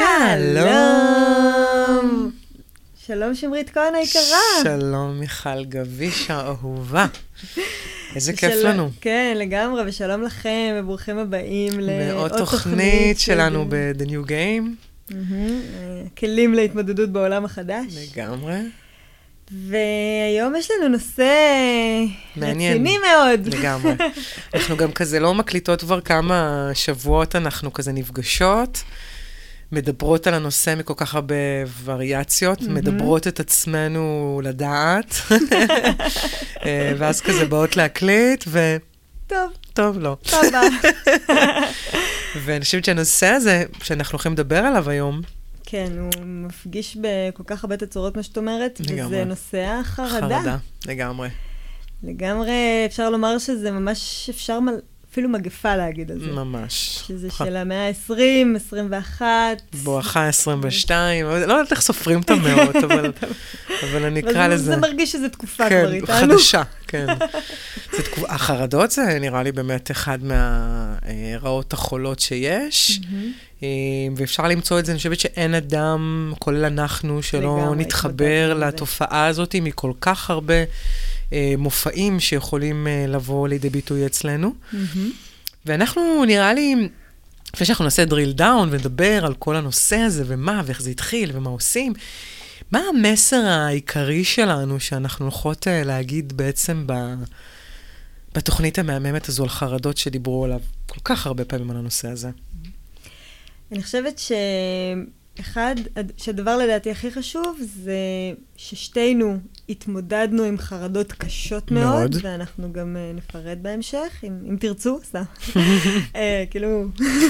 שלום. שלום שמרית כהן היקרה. שלום מיכל גביש האהובה. איזה כיף לנו. כן, לגמרי, ושלום לכם, וברוכים הבאים לעוד לעוד תוכנית שלנו ב-The New Game. אה, כלים להתמודדות בעולם החדש. לגמרי. והיום יש לנו נושא מעניין. רציני מאוד. לגמרי. אנחנו גם כזה לא מקליטות כבר כמה שבועות, אנחנו כזה נפגשות, מדברות על הנושא מכל כך הרבה וריאציות, מדברות את עצמנו לדעת, אה, ואז כזה באות להקליט, וטוב, טוב, לא. סבבה. ואני חושבת שהנושא הזה, שאנחנו הולכים לדבר עליו היום, כן, הוא מפגיש בכל כך הרבה תצורות, מה שאת אומרת, לגמרי. וזה נושא החרדה. חרדה, לגמרי. לגמרי, אפשר לומר שזה ממש, אפשר מל- אפילו מגפה להגיד על זה. ממש. שזה של המאה ה-20, 21. בואכה 22, אבל לא יודעת איך סופרים את המאות, אבל אבל אני אקרא לזה. זה מרגיש שזו תקופה כן, כבר איתנו. חדשה, כן. זה תקו- החרדות זה נראה לי באמת אחד מהרעות החולות שיש, אה, ואפשר למצוא את זה, אני חושבת שאין אדם, כולל אנחנו, שלא נתחבר. לתופעה הזאת מכל כך הרבה מופעים שיכולים אה, לבוא לידי ביטוי אצלנו. מהמם. ואנחנו, נראה לי, לפני שאנחנו נעשה drill down ונדבר על כל הנושא הזה, ומה, ואיך זה התחיל, ומה עושים, מה המסר העיקרי שלנו שאנחנו הולכות אה, להגיד בעצם ב... בתוכנית המהממת הזו על חרדות שדיברו עליו כל כך הרבה פעמים על הנושא הזה. אני חושבת שאחד, שהדבר לדעתי הכי חשוב זה ששתינו התמודדנו עם חרדות קשות מאוד, מאוד. ואנחנו גם אה, נפרט בהמשך, אם, אם תרצו, סתם. אה, כאילו,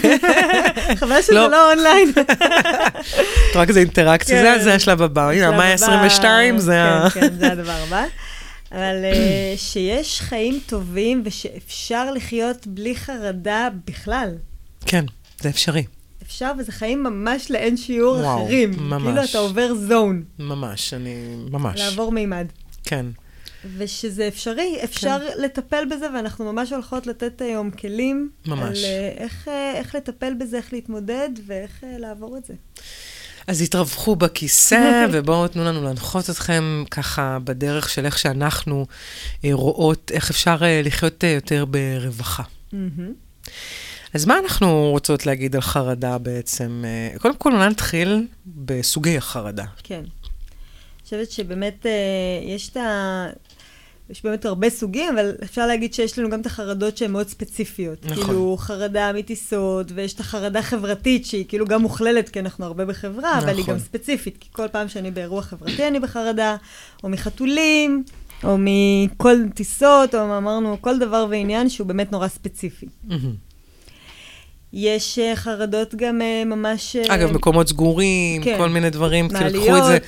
חבל שזה לא. לא אונליין. את רואה כזה אינטראקציה, כן. זה- זה השלב הבא. הנה, השלב המאי הבא, 22 זה ה... כן, כן, זה הדבר הבא. אבל אה, שיש חיים טובים ושאפשר לחיות בלי חרדה בכלל. כן, זה אפשרי, אפשר, וזה חיים ממש לאין שיעור וואו, אחרים. ממש. כאילו אתה עובר זון, ממש, אני... ממש. לעבור מימד. כן. ושזה אפשרי, אפשר לטפל בזה, ואנחנו ממש הולכות לתת היום כלים. ממש. על אה, איך, אה, איך לטפל בזה, איך להתמודד, ואיך אה, לעבור את זה. אז התרווחו בכיסא, ובואו תנו לנו להנחות אתכם ככה בדרך של איך שאנחנו רואות, איך אפשר לחיות יותר ברווחה. מהמם. אז מה אנחנו רוצות להגיד על חרדה בעצם? אה, קודם כל, אולי נתחיל בסוגי החרדה. כן. אני חושבת שבאמת אה, יש את ה... יש באמת הרבה סוגים, אבל אפשר להגיד שיש לנו גם את החרדות שהן מאוד ספציפיות. נכון. כאילו, חרדה מטיסות, ויש את החרדה חברתית, שהיא כאילו גם מוכללת, כי אנחנו הרבה בחברה, אבל היא נכון. גם ספציפית, כי כל פעם שאני באירוע חברתי אני בחרדה, או מחתולים, או מכל טיסות, או אמרנו, כל דבר ועניין שהוא באמת נורא ספציפי. מהמם. יש אה, חרדות גם אה, ממש... אה, אגב, מקומות סגורים, כן. כל מיני דברים, כאילו, קחו את מעליות. זה,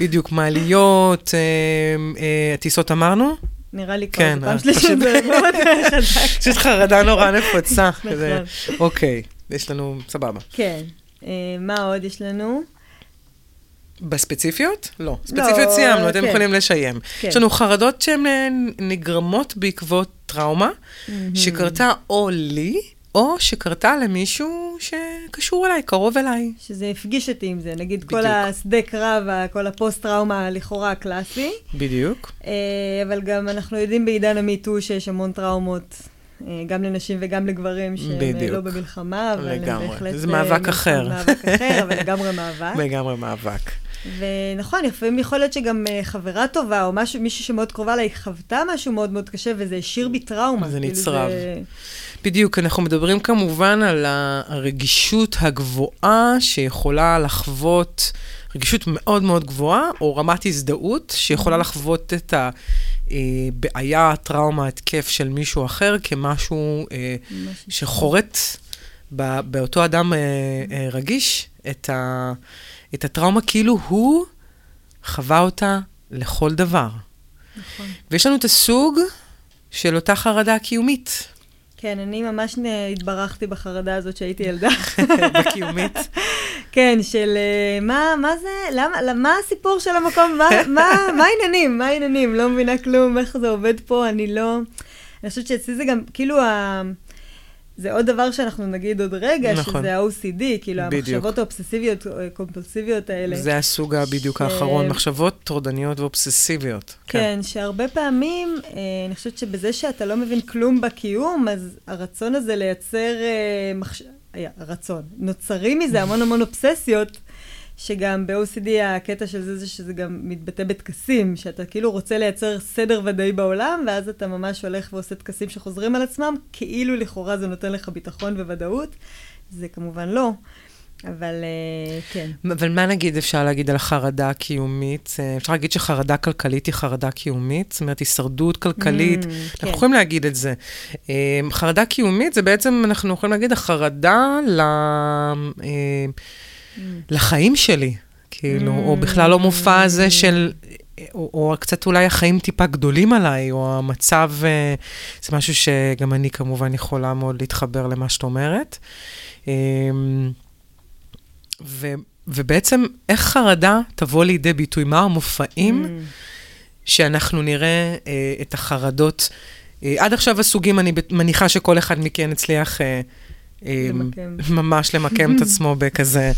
בדיוק, מעליות, טיסות אמרנו? נראה לי כבר, כן, פעם שלישית, פשוט- זה מאוד חזק. פשוט חרדה נורא נפוצה. נכון. כזה, אוקיי, יש לנו, סבבה. כן. מה עוד יש לנו? בספציפיות? לא. ספציפיות סיימנו, אתם כן. יכולים לשיים. כן. יש לנו חרדות שהן נגרמות בעקבות טראומה, שקרתה או לי, או שקרתה למישהו שקשור אליי, קרוב אליי. שזה הפגיש אותי עם זה, נגיד כל בדיוק. השדה קרב, כל הפוסט-טראומה לכאורה הקלאסי, בדיוק. אה, אבל גם אנחנו יודעים בעידן המיטו שיש המון טראומות, גם לנשים וגם לגברים שהם אה, בדיוק. לא במלחמה, אבל הם לגמרי. בהחלט... זה אה, מאבק מלחמה- אחר. מאבק אחר, אבל לגמרי מאבק. לגמרי מאבק. ונכון, לפעמים יכול להיות שגם אה, חברה טובה, או משהו, מישהו שמאוד קרובה לה, היא חוותה משהו מאוד מאוד קשה, וזה השאיר בי טראומה. זה כאילו נצרב. זה- בדיוק, אנחנו מדברים כמובן על הרגישות הגבוהה שיכולה לחוות, רגישות מאוד מאוד גבוהה, או רמת הזדהות שיכולה לחוות את הבעיה, הטראומה, התקף של מישהו אחר כמשהו אה, שחורט ב- באותו אדם אה, אה, רגיש את, ה, את הטראומה כאילו הוא חווה אותה לכל דבר. נכון. ויש לנו את הסוג של אותה חרדה קיומית. כן, אני ממש התברכתי בחרדה הזאת שהייתי ילדה. בקיומית. כן, של אה, מה, מה זה, למה, למה- מה הסיפור של המקום, מה, מה, מה העניינים, מה העניינים, לא מבינה כלום, איך זה עובד פה, אני לא... אני חושבת שאצלי זה גם, כאילו, ה... זה עוד דבר שאנחנו נגיד עוד רגע, נכון. שזה ה-OCD, כאילו בדיוק. המחשבות האובססיביות, או קומפולסיביות האלה. זה הסוג בדיוק ש- האחרון, מחשבות טורדניות ואובססיביות. כן, שהרבה פעמים, אה, אני חושבת שבזה שאתה לא מבין כלום בקיום, אז הרצון הזה לייצר אה, מחש... היה, הרצון. נוצרים מזה המון המון אובססיות, שגם ב-OCD הקטע של זה, זה שזה גם מתבטא בטקסים, שאתה כאילו רוצה לייצר סדר ודאי בעולם, ואז אתה ממש הולך ועושה טקסים שחוזרים על עצמם, כאילו לכאורה זה נותן לך ביטחון וודאות. זה כמובן לא, אבל אה, כן. אבל מה נגיד אפשר להגיד על החרדה הקיומית? אה, אפשר להגיד שחרדה כלכלית היא חרדה קיומית? זאת אומרת, הישרדות כלכלית. Mm, אנחנו כן. יכולים להגיד את זה. אה, חרדה קיומית זה בעצם, אנחנו יכולים להגיד, החרדה ל... לחיים שלי. כאילו, או בכלל לא מופע הזה של... או, או קצת אולי החיים טיפה גדולים עליי, או המצב, אה, זה משהו שגם אני כמובן יכולה מאוד להתחבר למה שאת אומרת. אה, ו, ובעצם, איך חרדה תבוא לידי ביטוי? מה המופעים Mm. שאנחנו נראה אה, את החרדות? אה, עד עכשיו הסוגים, אני מניחה שכל אחד מכן הצליח אה, למקם. ממש למקם את עצמו בכזה,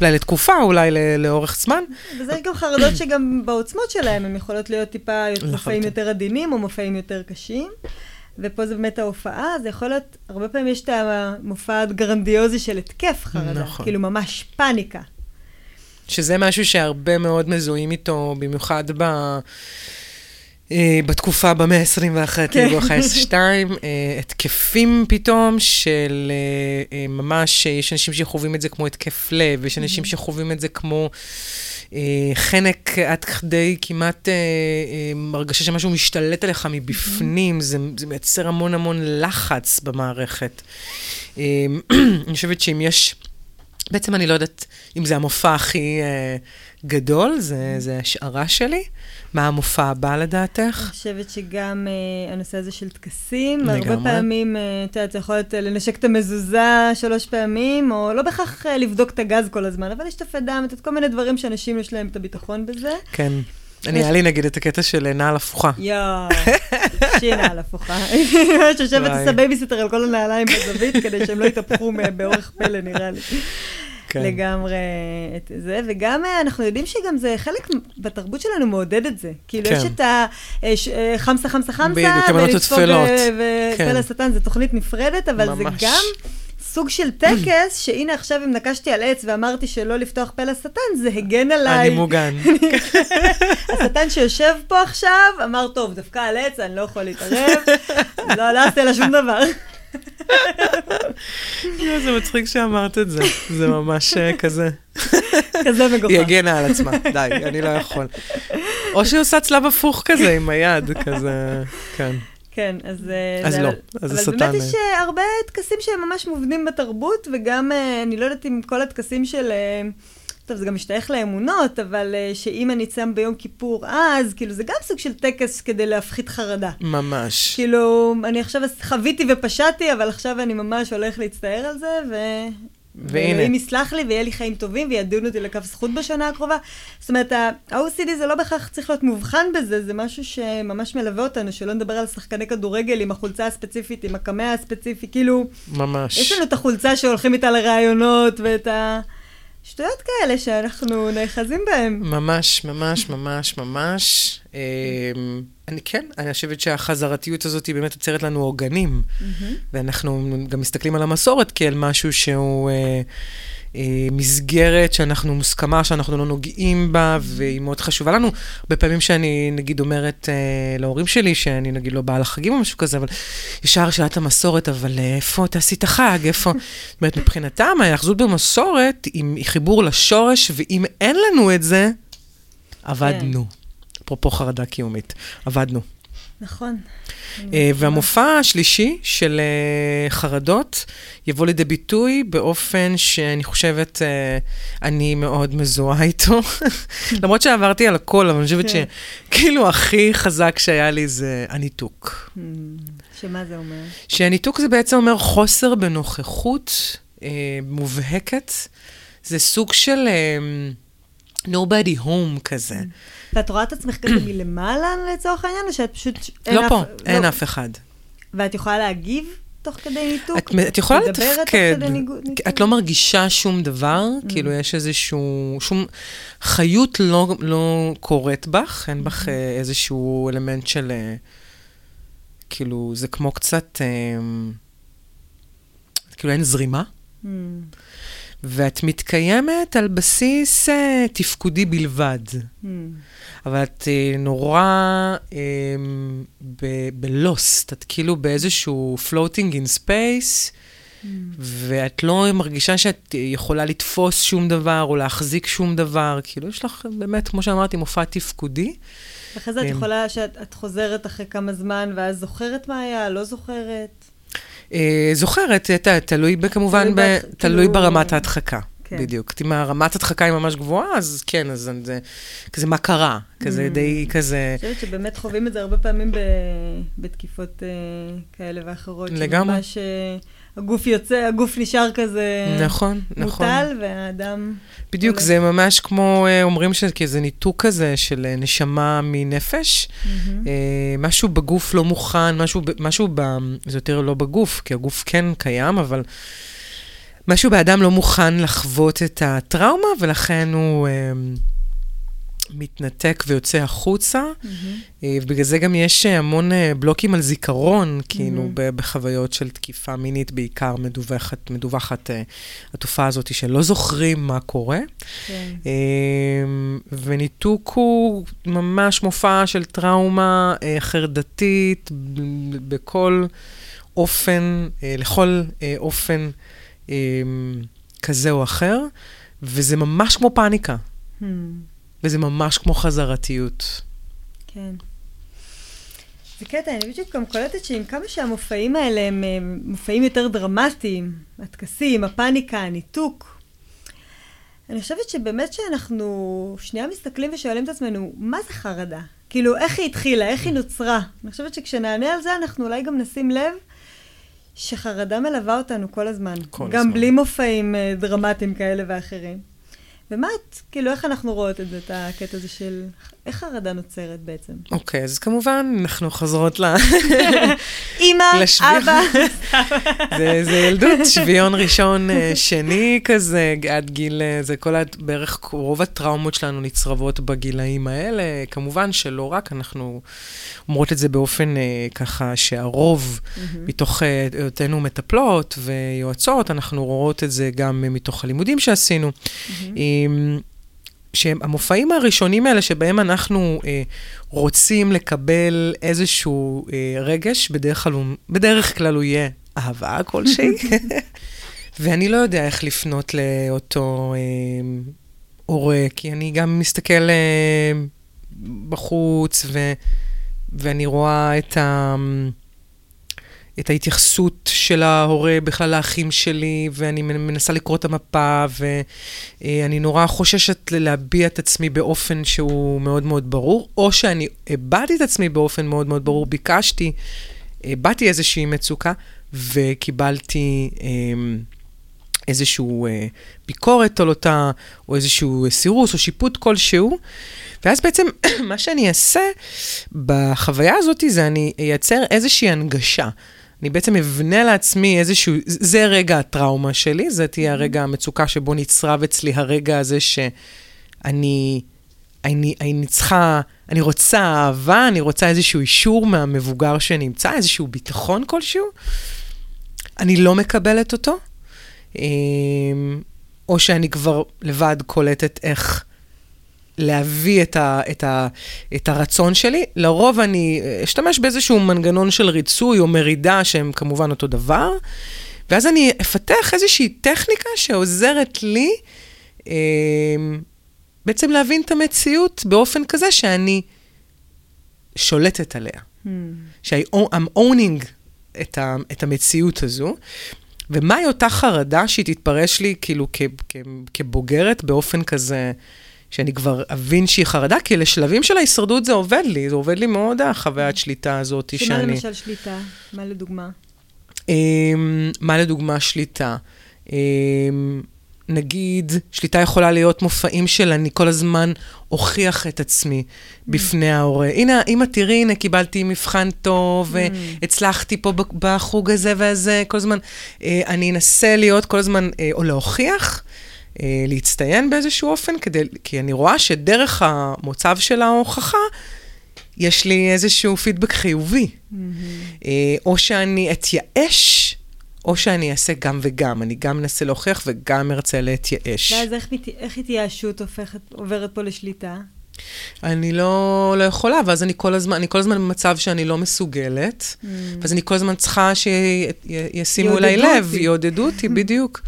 אולי לתקופה, אולי לאורך זמן. וזה גם חרדות שגם בעוצמות שלהם, הן יכולות להיות טיפה. מופעים יותר עדינים או מופעים יותר קשים. ופה זה באמת ההופעה, זה יכול להיות, הרבה פעמים יש את המופע הגרנדיוזי של התקף חרדה, נכון. כאילו ממש פאניקה. שזה משהו שהרבה מאוד מזוהים איתו, במיוחד ב... אה, בתקופה במאה ה-21, כן. אחרי ה-22, אה, התקפים פתאום של אה, ממש, יש אנשים שחווים את זה כמו התקף לב, יש אנשים Mm-hmm. שחווים את זה כמו חנק עד כדי כמעט הרגשה שמשהו משתלט עליך מבפנים, זה, זה מייצר המון המון לחץ במערכת. אני חושבת שאם יש... בעצם אני לא יודעת אם זה המופע הכי אה, גדול, זה, זה השערה שלי. מה המופע הבא לדעתך? אני חושבת שגם אה, הנושא הזה של טקסים, לגמרי. הרבה פעמים, אה, את יודעת, זה יכול להיות אה, לנשק את המזוזה שלוש פעמים, או לא בהכרח אה, לבדוק את הגז כל הזמן, אבל להשתפט דם, את יודעת, כל מיני דברים שאנשים יש להם את הביטחון בזה. כן. אני, היה לי נגיד את הקטע של נעל הפוכה. יואו, שינה על הפוכה. ממש יושבת. עושה בייביסיטר על כל הנעליים בזווית, כדי שהם לא יתהפכו באורח פלא, נראה לי. כן. לגמרי את זה, וגם אה, אנחנו יודעים שגם זה חלק בתרבות שלנו מעודד את זה. כאילו, כן. יש את החמסה, חמסה, חמסה, בדיוק, אמונות. אה, כן. ופה לשטן זה תוכנית נפרדת, אבל זה ממש. גם סוג של טקס, שהנה עכשיו אם נקשתי על עץ ואמרתי שלא לפתוח פה לשטן, זה הגן עליי. אני מוגן. השטן שיושב פה עכשיו, אמר, טוב, דווקא על עץ, אני לא יכול להתערב, לא, לא אעשה לה שום דבר. זה מצחיק שאמרת את זה. זה ממש אה, כזה. כזה מגוחך. היא הגנה על עצמה, די, אני לא יכול. או שהיא עושה צלב הפוך כזה עם היד, כזה, כן. כן, אז... אה, אז זה- לא, אבל- אז באמת יש אה. הרבה טקסים שהם ממש מובנים בתרבות, וגם, אני לא יודעת אם כל הטקסים של... טוב, זה גם משתייך לאמונות, אבל אה, שאם אני צם ביום כיפור אז, כאילו, זה גם סוג של טקס כדי להפחית חרדה. ממש. כאילו, אני עכשיו חוויתי ופשעתי, אבל עכשיו אני ממש הולך להצטער על זה, ו... והנה. ואלוהים יסלח לי ויהיה לי חיים טובים וידונו אותי לכף זכות בשנה הקרובה. זאת אומרת, ה-OCD זה לא בהכרח צריך להיות מובחן בזה, זה משהו שממש מלווה אותנו, שלא נדבר על שחקני כדורגל עם החולצה הספציפית, עם הקמע הספציפי, כאילו, ממש. יש לנו את החולצה שהולכים איתה לראיונות ואת השטויות כאלה שאנחנו נאחזים בהן. ממש, ממש, ממש, ממש. אמ, אני כן, אני חושבת שהחזרתיות הזאת היא באמת יוצרת לנו עוגנים. ואנחנו גם מסתכלים על המסורת כאל משהו שהוא אה, מסגרת שאנחנו מוסכמה, שאנחנו לא נוגעים בה, והיא מאוד חשובה לנו. הרבה פעמים שאני, נגיד, אומרת אה, להורים שלי, שאני, נגיד, לא באה לחגים או משהו כזה, אבל ישר שאלת המסורת, אבל אה, איפה תעשי את החג? איפה? זאת אומרת, מבחינתם, ההאחזות במסורת היא היא חיבור לשורש, ואם אין לנו את זה, אבדנו. אפרופו חרדה קיומית, אבדנו. נכון. אה, והמופע השלישי של אה, חרדות יבוא לידי ביטוי באופן שאני חושבת, אה, אני מאוד מזוהה איתו. למרות שעברתי על הכל, אבל אני חושבת כן. שכאילו הכי חזק שהיה לי זה הניתוק. Hmm, שמה זה אומר? שהניתוק זה בעצם אומר חוסר בנוכחות מובהקת. זה סוג של nobody home כזה. ואת רואה את עצמך כזה מלמעלה לצורך העניין, או שאת פשוט... לא פה, אין אף אחד. ואת יכולה להגיב תוך כדי ניתוק? את, את יכולה לתפקד, כדי ניגוד- ניתוק? את לא מרגישה שום דבר, Mm. כאילו יש איזשהו, שום, חיות לא, לא קורית בך, אין בך Mm-hmm. איזשהו אלמנט של, אה, כאילו, זה כמו קצת, אה, כאילו אין זרימה, Hmm. ואת מתקיימת על בסיס אה, תפקודי בלבד. Hmm. אבל את אה, נורא אה, ב- בלוסט, את כאילו באיזשהו floating in space, Hmm. ואת לא מרגישה שאת יכולה לתפוס שום דבר או להחזיק שום דבר. כאילו, יש לך באמת, כמו שאמרתי, מופע תפקודי. אחרי זה את אמ. יכולה שאת את חוזרת אחרי כמה זמן, ואז זוכרת מה היה, לא זוכרת. אה, זוכרת, ת- תלוי ב- כמובן, תלוי ב- בהדח- תלוי כאילו- ברמת ההדחקה. כן. בדיוק. אם הרמת הדחקה היא ממש גבוהה, אז כן, אז זה כזה מה קרה, כזה Mm. די כזה... אני חושבת שבאמת חווים את זה הרבה פעמים ב... בתקיפות אה, כאלה ואחרות. לגמרי. שממש אה, הגוף יוצא, הגוף נשאר כזה נכון, נכון. מוטל, והאדם... בדיוק. זה ממש כמו, אה, אומרים שזה ניתוק כזה של אה, נשמה מנפש. אה, משהו בגוף לא מוכן, משהו, משהו ב... זה יותר לא בגוף, כי הגוף כן קיים, אבל משהו באדם לא מוכן לחוות את הטראומה, ולכן הוא מתנתק ויוצא החוצה. אה, ובגלל זה גם יש אה, המון אה, בלוקים על זיכרון, כאילו. ב- בחוויות של תקיפה מינית בעיקר מדווחת, מדווחת התופעה הזאת שלא זוכרים מה קורה. כן. אמ, וניתוק הוא ממש מופע של טראומה חרדתית בכל אופן, לכל אופן אמ, כזה או אחר, וזה ממש כמו פאניקה, Hmm, וזה ממש כמו חזרתיות. כן. זה קטע, אני בדיוק גם קולטת שעם כמה שהמופעים האלה הם אה, מופעים יותר דרמטיים, הטקסים, הפאניקה, הניתוק, אני חושבת שבאמת שאנחנו שנייה מסתכלים ושואלים את עצמנו, מה זה חרדה? כאילו, איך היא התחילה? איך היא נוצרה? אני חושבת שכשנענה על זה, אנחנו אולי גם נשים לב שחרדה מלווה אותנו כל הזמן. כל גם הזמן. בלי מופעים אה, דרמטיים כאלה ואחרים. ומה את, כאילו, איך אנחנו רואות את זה, את הקטע הזה של... איך חרדה נוצרת בעצם? אוקיי, אז כמובן, אנחנו חוזרות ל... אימא, אבא. זה, זה ילדות, שביון ראשון, אה, שני כזה, עד גיל, אה, זה כל, ה- בערך רוב הטראומות שלנו נצרבות בגילאים האלה. כמובן שלא רק, אנחנו אומרות את זה באופן אה, ככה שהרוב, מתוך אה, היותנו מטפלות ויועצות, אנחנו רואות את זה גם אה, מתוך הלימודים שעשינו. שהמופעים הראשונים האלה שבהם אנחנו אה, רוצים לקבל איזשהו אה, רגש, בדרך כלל, הוא- בדרך כלל הוא יהיה אהבה כלשהי, ואני לא יודע איך לפנות לאותו אה, הורה, כי אני גם מסתכל אה, בחוץ, ו, ואני רואה את ה... את ההתייחסות של ההורה בכלל לאחים שלי, ואני מנסה לקרוא את המפה, ואני נורא חוששת להביע את עצמי באופן שהוא מאוד מאוד ברור, או שאני הבעתי את עצמי באופן מאוד מאוד ברור, ביקשתי, הבעתי איזושהי מצוקה, וקיבלתי אמ, איזושהי ביקורת על אותה, או איזשהו סירוס או שיפוט כלשהו. ואז בעצם מה שאני אעשה בחוויה הזאת זה אני אייצר איזושהי הנגשה. אני בעצם אבנה לעצמי איזשהו, זה רגע הטראומה שלי, זה תהיה הרגע המצוקה שבו נצרב אצלי הרגע הזה שאני, אני, אני צריכה, אני רוצה אהבה, אני רוצה איזשהו אישור מהמבוגר שנמצא, איזשהו ביטחון כלשהו. אני לא מקבלת אותו, אמ, או שאני כבר לבד קולטת איך להביא את, ה, את, ה, את הרצון שלי. לרוב אני אשתמש באיזשהו מנגנון של ריצוי או מרידה, שהם כמובן אותו דבר, ואז אני אפתח איזושהי טכניקה שעוזרת לי אה, בעצם להבין את המציאות באופן כזה שאני שולטת עליה. Hmm. ש-I'm owning את, ה, את המציאות הזו. ומהי אותה חרדה שהיא תתפרש לי כאילו כ, כ, כבוגרת באופן כזה, שאני כבר אבין שהיא חרדה, כי לשלבים של ההישרדות זה עובד לי, זה עובד לי מאוד, החוויית שליטה הזאת שמה שאני... למשל שליטה? מה לדוגמה? אמ, מה לדוגמה שליטה? אמ, נגיד, שליטה יכולה להיות מופעים של אני כל הזמן אוכיח את עצמי בפני ההורה. הנה, אמא, תראי, הנה, קיבלתי מבחן טוב, הצלחתי פה בחוג הזה והזה, כל הזמן. אה, אני אנסה להיות כל הזמן, אה, או להוכיח, אה, להצטיין באיזשהו אופן, כדי, כי אני רואה שדרך המוצב של ההוכחה, יש לי איזשהו פידבק חיובי. Mm-hmm. או שאני אתייאש, או שאני אעשה גם וגם. אני גם אנסה להוכיח וגם ארצה להתייאש. ואז איך, איך התייאשות הופכת, עוברת פה לשליטה? אני לא, לא יכולה, ואז אני כל הזמן, אני כל הזמן במצב שאני לא מסוגלת, mm. ואז אני כל הזמן צריכה שישימו אליי לב, יעודדו אותי, בדיוק.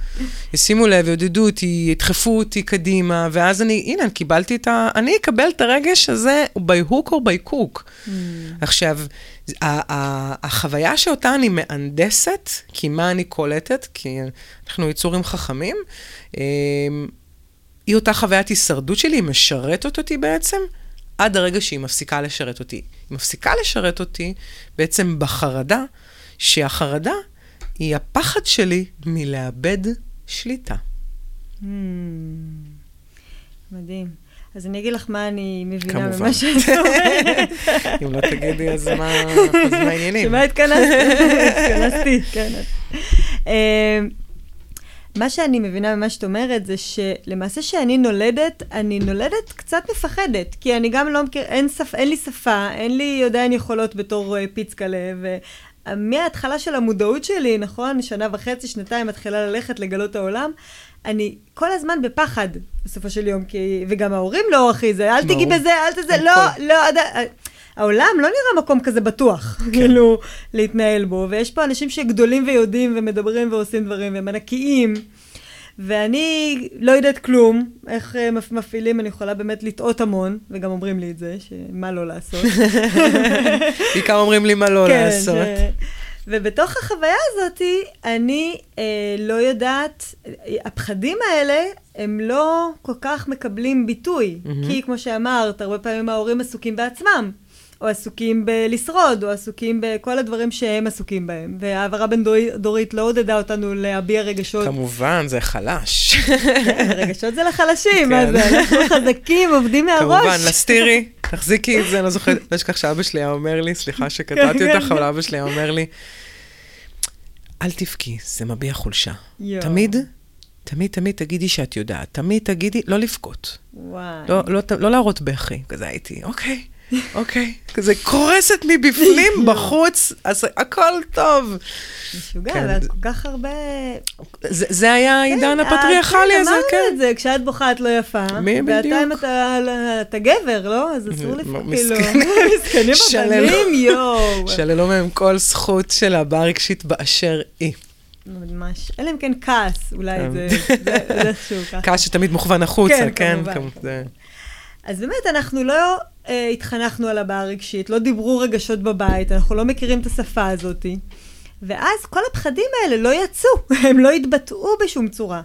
ישימו לב, יעודדו אותי, ידחפו אותי קדימה, ואז אני, הנה, קיבלתי את ה... אני אקבל את הרגש הזה by hook or by cook. Mm. עכשיו, החוויה שאותה אני מהנדסת, כי מה אני קולטת, כי אנחנו יצורים חכמים, אמ, היא אותה חוויית הישרדות שלי, היא משרתת אותי בעצם, עד הרגע שהיא מפסיקה לשרת אותי. היא מפסיקה לשרת אותי בעצם בחרדה, שהחרדה היא הפחד שלי מלאבד שליטה. Hmm, מדהים. אז אני אגיד לך מה אני מבינה ממה שאת אומרת. אם לא תגידי, אז מה העניינים? שמה התכנסתי? כן. אה, מה שאני מבינה ממה שאת אומרת זה שלמעשה כשאני נולדת, אני נולדת קצת מפחדת, כי אני גם לא מכיר, אין, שפ, אין לי שפה, אין לי עדיין יכולות בתור uh, פיצקלה, ומההתחלה של המודעות שלי, נכון, שנה וחצי, שנתיים, מתחילה ללכת לגלות העולם, אני כל הזמן בפחד, בסופו של יום, כי, וגם ההורים לא, אחי, זה, אל תיגעי בזה, אל תזה, לא, לא, לא, העולם לא נראה מקום כזה בטוח, כן. כאילו, להתנהל בו, ויש פה אנשים שגדולים ויודעים ומדברים ועושים דברים, והם ענקיים, ואני לא יודעת כלום, איך אה, מפעילים, אני יכולה באמת לטעות המון, וגם אומרים לי את זה, שמה לא לעשות. בעיקר אומרים לי מה לא כן, לעשות. ש... ובתוך החוויה הזאת, אני אה, לא יודעת, הפחדים האלה, הם לא כל כך מקבלים ביטוי. Mm-hmm. כי כמו שאמרת, הרבה פעמים ההורים עסוקים בעצמם. או עסוקים בלשרוד, או עסוקים בכל הדברים שהם עסוקים בהם. והעברה בין-דורית לא עודדה אותנו להביע רגשות. כמובן, זה חלש. כן, רגשות זה לחלשים, מה זה? אנחנו חזקים, עובדים מהראש. כמובן, נסתירי, תחזיקי את זה, אני לא זוכרת, לא אשכח שאבא שלי היה אומר לי, סליחה שקטעתי כן, אותך, כן. אבל אבא שלי היה אומר לי, אל תבכי, זה מביע חולשה. תמיד תמיד, תמיד תגידי שאת יודעת. תמיד תגידי, לא לבכות. וואי. לא, לא, לא להראות בכי. כזה הייתי, אוקיי. אוקיי, כזה קורסת מבפנים, בחוץ, אז הכל טוב. משוגע, כן. ואת כל כך הרבה... זה היה כן, העידן הפטריארכלי הזה, כן. אמרנו את זה, כשאת בוכה את לא יפה. מי בדיוק? ואתה אם אתה גבר, לא? אז אסור לפעמים, כאילו, מסכנים הבנים, יואו. שללו מהם כל זכות של הבר רגשית באשר היא. ממש, אלא אם כן כעס, אולי כן. זה איכשהו ככה. כעס שתמיד מוכוון החוצה, כן, כמובן. אז באמת, אנחנו לא אה, התחנכנו על הבעיה הרגשית, לא דיברו רגשות בבית, אנחנו לא מכירים את השפה הזאת. ואז כל הפחדים האלה לא יצאו, הם לא התבטאו בשום צורה.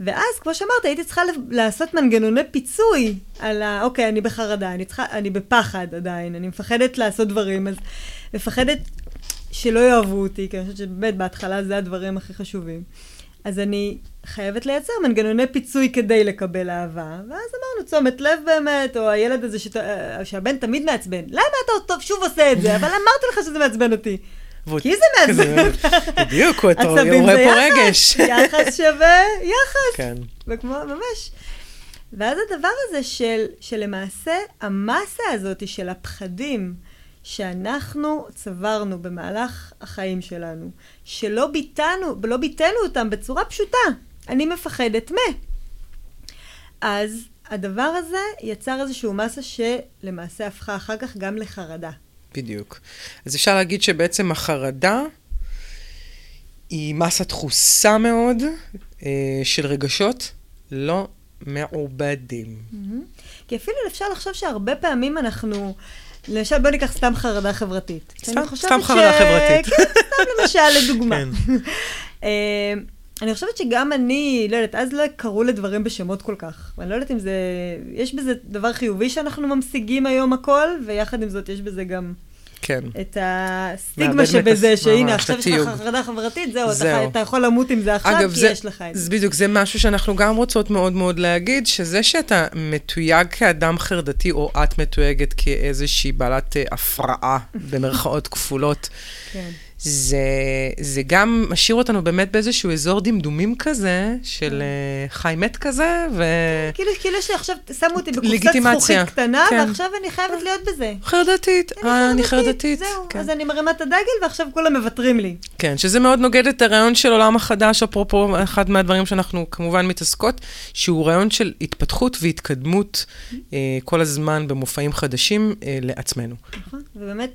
ואז, כמו שאמרת, הייתי צריכה לעשות מנגנוני פיצוי על ה... אוקיי, אני בחרדה, אני, צריכה, אני בפחד עדיין, אני מפחדת לעשות דברים, אז מפחדת שלא יאהבו אותי, כי אני חושבת שבאמת בהתחלה זה הדברים הכי חשובים. אז אני חייבת לייצר מנגנוני פיצוי כדי לקבל אהבה, ואז אמרנו, תשומת לב באמת, או הילד הזה שת... אה, שהבן תמיד מעצבן. למה אתה טוב שוב עושה את זה? אבל אמרתי לך שזה מעצבן אותי. כי זה מעצבן. בדיוק, הוא רואה פה רגש. יחס שווה יחס. כן. וכמו, ממש. ואז הדבר הזה של, שלמעשה המסה הזאת של הפחדים, שאנחנו צברנו במהלך החיים שלנו, שלא ביטאנו, לא ביטאנו אותם בצורה פשוטה. אני מפחדת מ. אז הדבר הזה יצר איזושהי מסה שלמעשה הפכה אחר כך גם לחרדה. בדיוק. אז אפשר להגיד שבעצם החרדה היא מסה דחוסה מאוד אה, של רגשות לא מעובדים. Mm-hmm. כי אפילו אפשר לחשוב שהרבה פעמים אנחנו... למשל, בוא ניקח סתם חרדה חברתית. סתם, סתם חרדה ש... חברתית. כן, סתם למשל, לדוגמה. כן. אה, אני חושבת שגם אני, לא יודעת, אז לא קראו לדברים בשמות כל כך. ואני לא יודעת אם זה... יש בזה דבר חיובי שאנחנו ממשיגים היום הכל, ויחד עם זאת יש בזה גם... כן. את הסטיגמה שבזה, מטס- שהנה, ממש, עכשיו יש לך. חרדה חברתית, זהו, זהו. אתה יכול למות עם זה עכשיו, אגב, כי זה, יש לך את זה. זה בדיוק, זה משהו שאנחנו גם רוצות מאוד מאוד להגיד, שזה שאתה מתויג כאדם חרדתי, או את מתויגת כאיזושהי בעלת אה, הפרעה, במרכאות כפולות, כן. זה, זה גם משאיר אותנו באמת באיזשהו אזור דמדומים כזה, של אה, חי מת כזה, ו... כאילו, כאילו שעכשיו שמו אותי בקופסת. זכוכית קטנה, כן. ועכשיו אני חייבת להיות בזה. חרדתית, אני חרדתית. זהו, כן. אז אני מרימה את הדגל, ועכשיו כולם מוותרים לי. כן, שזה מאוד נוגד את הרעיון של עולם החדש, אפרופו אחד מהדברים שאנחנו כמובן מתעסקות, שהוא רעיון של התפתחות והתקדמות אה, כל הזמן במופעים חדשים אה, לעצמנו. נכון, ובאמת,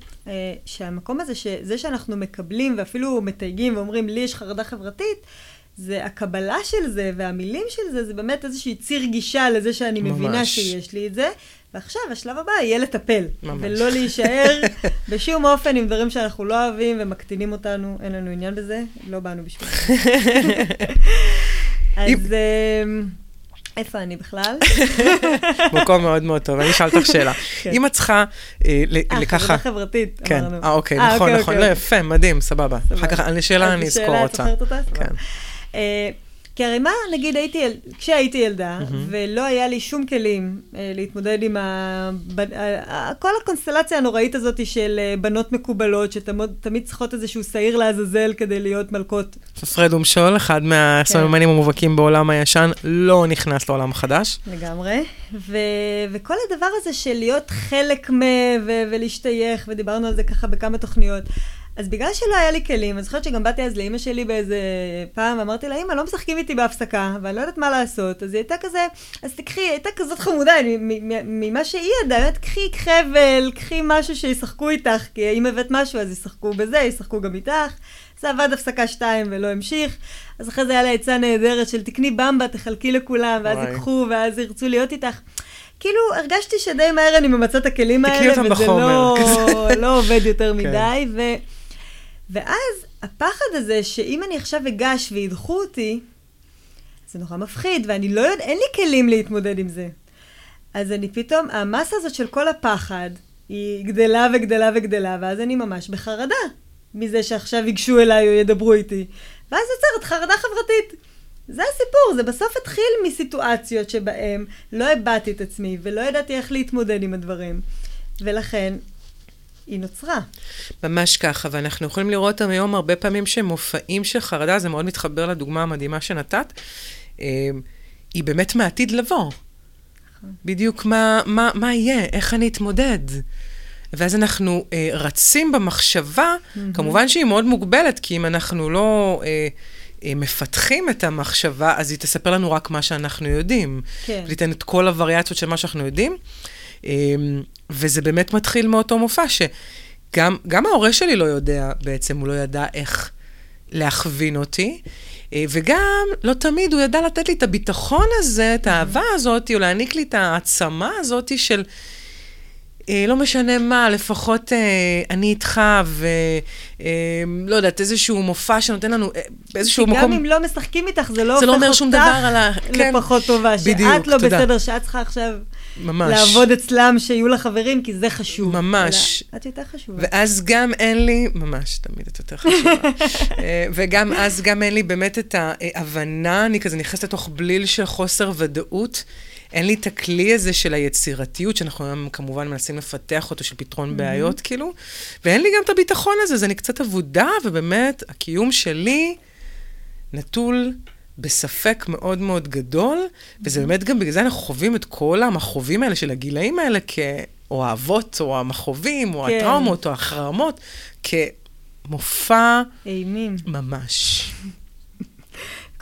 שהמקום הזה, שזה שאנחנו מקבלים ואפילו מתייגים ואומרים, לי יש חרדה חברתית, זה הקבלה של זה והמילים של זה, זה באמת איזושהי ציר גישה לזה שאני מבינה ממש. שיש לי את זה. ועכשיו, השלב הבא יהיה לטפל. ממש. ולא להישאר בשום אופן עם דברים שאנחנו לא אוהבים ומקטינים אותנו, אין לנו עניין בזה, לא באנו בשביל. אז אה, איפה אני בכלל? מקום מאוד מאוד טוב. אני אשאל אותך שאלה. כן. אם את צריכה אה, אה, לככה... חרדה חברתית, כן, אמרנו. אה, אוקיי, אה, נכון, אוקיי, נכון. אוקיי. לא, יפה, מדהים, סבבה. אחר כך, אז אני אזכור את אותה. זוכרת אותה? כן. כי הרי מה, נגיד, הייתי, יל- כשהייתי ילדה, ולא היה לי שום כלים אה, להתמודד עם ה... ב- ה- כל הקונסטלציה הנוראית הזאת של אה, בנות מקובלות, שתמיד צריכות איזשהו שעיר לעזאזל כדי להיות מלכות. פרד ומשול, אחד מהסממנים המובהקים בעולם הישן, לא נכנס לעולם החדש. לגמרי. ו- וכל הדבר הזה של להיות חלק מ... ו- ולהשתייך, ודיברנו על זה ככה בכמה תוכניות. אז בגלל שלא היה לי כלים, אני זוכרת שגם באתי אז לאימא שלי באיזה פעם, ואמרתי לה, אמא, לא משחקים איתי בהפסקה, ואני לא יודעת מה לעשות. אז היא הייתה כזה, אז תקחי, היא הייתה כזאת חמודה, ממה שהיא ידעה, באמת, קחי חבל, קחי משהו שישחקו איתך, כי אם הבאת משהו, אז ישחקו בזה, ישחקו גם איתך. זה עבד הפסקה שתיים ולא המשיך. אז אחרי זה היה לה עצה נהדרת של תקני במבה, תחלקי לכולם, ואז. ייקחו, ואז ירצו להיות איתך. כאילו, הרגשתי שדי מהר אני ממצה את הכלים האלה, וזה לא. לא עובד יותר כן. מדי. ו... ואז הפחד הזה, שאם אני עכשיו אגש וידחו אותי, זה נורא מפחיד, ואני לא יודע, אין לי כלים להתמודד עם זה. אז אני פתאום, המסה הזאת של כל הפחד, היא גדלה וגדלה וגדלה, ואז אני ממש בחרדה מזה שעכשיו ייגשו אליי או ידברו איתי. ואז יוצרת חרדה חברתית. זה הסיפור, זה בסוף התחיל מסיטואציות שבהן לא הבעתי את עצמי ולא ידעתי איך להתמודד עם הדברים. ולכן, היא נוצרה. ממש ככה, ואנחנו יכולים לראות היום הרבה פעמים שמופעים של חרדה, זה מאוד מתחבר לדוגמה המדהימה שנתת, אה, היא באמת מעתיד לבוא. בדיוק מה, מה, מה יהיה, איך אני אתמודד. ואז אנחנו אה, רצים במחשבה, כמובן שהיא מאוד מוגבלת, כי אם אנחנו לא אה, אה, מפתחים את המחשבה, אז היא תספר לנו רק מה שאנחנו יודעים. כן. ותיתן את כל הווריאציות של מה שאנחנו יודעים. אה, וזה באמת מתחיל מאותו מופע, שגם גם ההורה שלי לא יודע בעצם, הוא לא ידע איך להכווין אותי. אה, וגם, לא תמיד הוא ידע לתת לי את הביטחון הזה, את האהבה הזאת, או להעניק לי את העצמה הזאת של... אה, לא משנה מה, לפחות אה, אני איתך, ולא יודעת, איזשהו מופע שנותן לנו אה, באיזשהו מקום... גם אם לא משחקים איתך, זה לא זה לא הופך אומר שום דבר על ה- כן. לפחות טובה. בדיוק, שאת לא תודה. בסדר, שאת צריכה עכשיו ממש. לעבוד אצלם, שיהיו לה חברים, כי זה חשוב. ממש. אלא, את יותר חשובה. ואז גם אין לי, ממש, תמיד את יותר חשובה. אה, וגם אז גם אין לי באמת את ההבנה, אני כזה נכנסת לתוך בליל של חוסר ודאות. אין לי את הכלי הזה של היצירתיות, שאנחנו היום כמובן מנסים לפתח אותו, של פתרון בעיות, כאילו. ואין לי גם את הביטחון הזה, אז אני קצת אבודה, ובאמת, הקיום שלי נטול בספק מאוד מאוד גדול, וזה באמת גם בגלל זה אנחנו חווים את כל המכאובים האלה של הגילאים האלה, כ... או האבות, או המכאובים, או כן. הטראומות, או החרמות, כמופע אימים. ממש.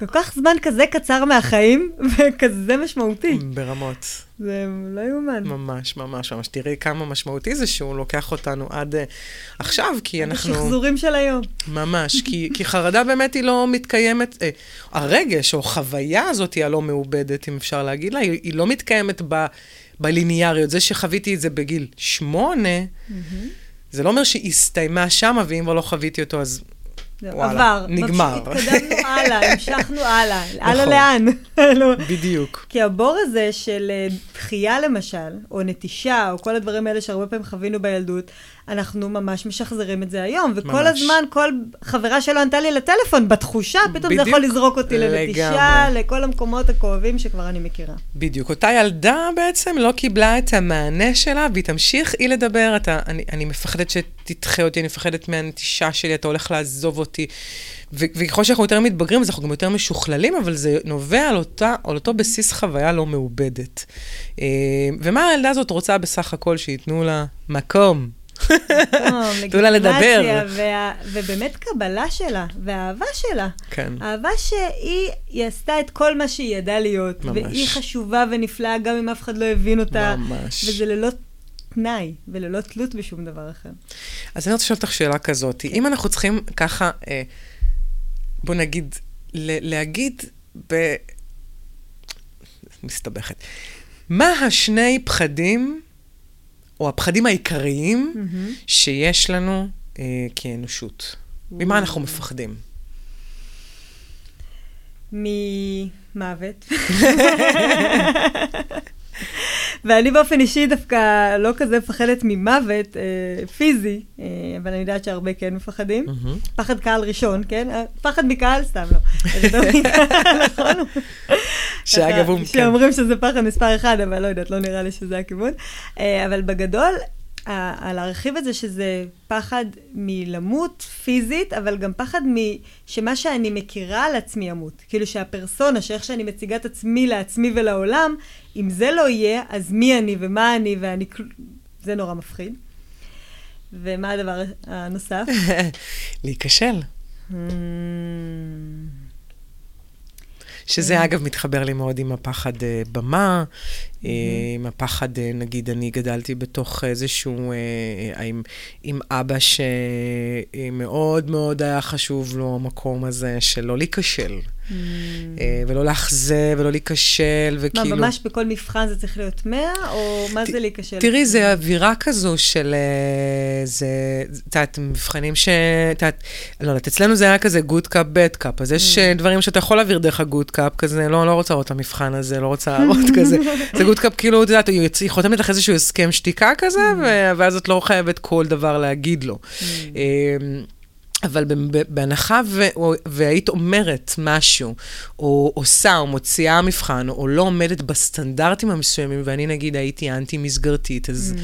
כל כך זמן כזה קצר מהחיים, וכזה משמעותי. ברמות. זה לא יאומן. ממש, ממש, ממש. תראי כמה משמעותי זה שהוא לוקח אותנו עד uh, עכשיו, כי אנחנו... השחזורים של היום. ממש, כי, כי חרדה באמת היא לא מתקיימת, אה, הרגש או החוויה הזאת היא הלא מעובדת, אם אפשר להגיד לה, היא, היא לא מתקיימת ב, בליניאריות. זה שחוויתי את זה בגיל שמונה, זה לא אומר שהיא הסתיימה שמה, ואם כבר לא חוויתי אותו, אז וואלה, עבר. נגמר. התקדמנו הלאה, המשכנו הלאה. הלאה נכון. לאן? לא. בדיוק. כי הבור הזה של אה, דחייה למשל, או נטישה, או כל הדברים האלה שהרבה פעמים חווינו בילדות, אנחנו ממש משחזרים את זה היום. וכל ממש. הזמן, כל חברה שלא ענתה לי לטלפון, בתחושה, פתאום זה יכול בדיוק. לזרוק אותי לנטישה. לכל המקומות הכואבים שכבר אני מכירה. בדיוק. אותה ילדה בעצם לא קיבלה את המענה שלה, והיא תמשיך היא לדבר, אתה, אני, אני מפחדת שתדחה אותי, אני מפחדת מהנטישה שלי, אתה הולך לעזוב אותי. ו- וככל שאנחנו יותר מתבגרים, אז אנחנו גם יותר משוכללים, אבל זה נובע על, אותה, על אותו בסיס חוויה לא מעובדת. אה, ומה הילדה הזאת רוצה בסך הכל? שייתנו לה מקום. תנו לה לדבר. וה, ובאמת קבלה שלה, והאהבה שלה. כן. אהבה שהיא היא עשתה את כל מה שהיא ידעה להיות. ממש. והיא חשובה ונפלאה, גם אם אף אחד לא הבין אותה. ממש. וזה ללא תנאי, וללא תלות בשום דבר אחר. אז אני רוצה לשאול אותך שאלה כזאת. אם אנחנו צריכים ככה, אה, בוא נגיד, ל- להגיד ב... מסתבכת. מה השני פחדים, או הפחדים העיקריים, שיש לנו אה, כאנושות? ממה אנחנו מפחדים? ממוות. ואני באופן אישי דווקא לא כזה מפחדת ממוות אה, פיזי, אה, אבל אני יודעת שהרבה כן מפחדים. מהמם. פחד קהל ראשון, כן? אה, פחד מקהל, סתם לא. לא נכון? שאגב, הוא... שאומרים שזה פחד מספר אחד, אבל לא יודעת, לא נראה לי שזה הכיוון. אה, אבל בגדול, להרחיב את זה שזה פחד מלמות פיזית, אבל גם פחד שמה שאני מכירה על עצמי ימות. כאילו שהפרסונה, שאיך שאני מציגה את עצמי לעצמי ולעולם, אם זה לא יהיה, אז מי אני ומה אני ואני... זה נורא מפחיד. ומה הדבר הנוסף? להיכשל. Hmm, שזה אגב מתחבר לי מאוד עם הפחד אה, במה, אה, עם הפחד, אה, נגיד, אני גדלתי בתוך איזשהו, אה, עם, עם אבא שמאוד מאוד היה חשוב לו המקום הזה של לא להיכשל. אה, ולא לאכזב, ולא להיכשל, מה, וכאילו... ממש בכל מבחן זה צריך להיות 100, או מה זה להיכשל? תראי, זה אווירה כזו של... זה, את יודעת, מבחנים ש... את יודעת, לא יודעת, אצלנו זה היה כזה good cop, bad cop, אז יש אה, דברים שאתה יכול להעביר דרך ה good cop, כזה, לא, לא רוצה לראות את המבחן הזה, לא רוצה לראות כזה. זה good cop, כאילו, את יודעת, היא חותמת לך איזשהו הסכם שתיקה כזה, ו- ואז את לא חייבת כל דבר להגיד לו. אה, אבל ב- ב- בהנחה ו- והיית אומרת משהו, או עושה, או מוציאה מבחן, או לא עומדת בסטנדרטים המסוימים, ואני נגיד הייתי אנטי-מסגרתית, אז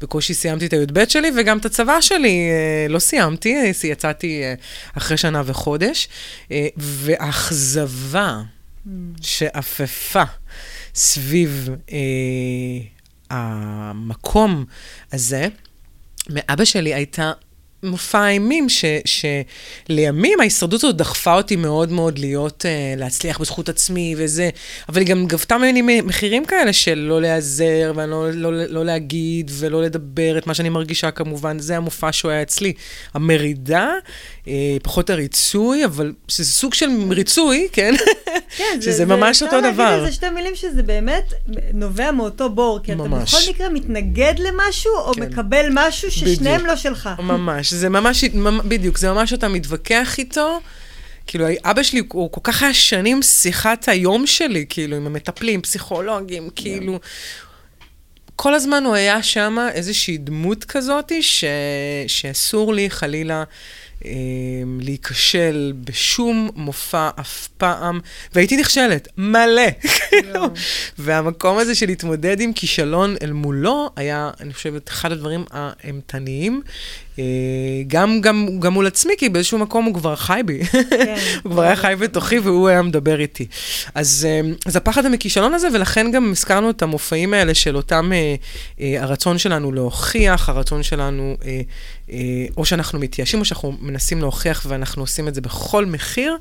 בקושי סיימתי את הי"ב שלי, וגם את הצבא שלי אה, לא סיימתי, אה, יצאתי אה, אחרי שנה וחודש, והאכזבה שאפפה סביב אה, המקום הזה, מאבא שלי הייתה מופע אימים, ש, שלימים ההישרדות הזאת דחפה אותי מאוד מאוד להיות, uh, להצליח בזכות עצמי וזה, אבל היא גם גבתה ממני מחירים כאלה של לא להיעזר, ולא לא, לא להגיד ולא לדבר את מה שאני מרגישה כמובן, זה המופע שהוא היה אצלי. המרידה, uh, פחות הריצוי, אבל שזה סוג של ריצוי, כן? כן, שזה ממש אותו אפשר דבר. להגיד על זה שתי מילים שזה באמת נובע מאותו בור, כי אתה ממש. בכל מקרה מתנגד למשהו, או כן. מקבל משהו ששניהם בדיוק. לא שלך. ממש, זה ממש, ממ- בדיוק, זה ממש אתה מתווכח איתו. כאילו, אבא שלי, הוא כל כך היה שנים שיחת היום שלי, כאילו, עם המטפלים, פסיכולוגים, כאילו... כל הזמן הוא היה שם איזושהי דמות כזאת, ש... שאסור לי חלילה אה, להיכשל בשום מופע אף פעם, והייתי נכשלת, מלא. כאילו. והמקום הזה של להתמודד עם כישלון אל מולו, היה, אני חושבת, אחד הדברים האימתניים. אה, גם, גם, גם מול עצמי, כי באיזשהו מקום הוא כבר חי בי. הוא כבר היה חי בתוכי והוא היה מדבר איתי. אז, אה, אז הפחד מכישלון הזה, ולכן גם הזכרנו את המופעים האלה של אותם, אה, אה, הרצון שלנו להוכיח, הרצון שלנו, אה, אה, או שאנחנו מתייאשים, או שאנחנו מנסים להוכיח ואנחנו עושים את זה בכל מחיר,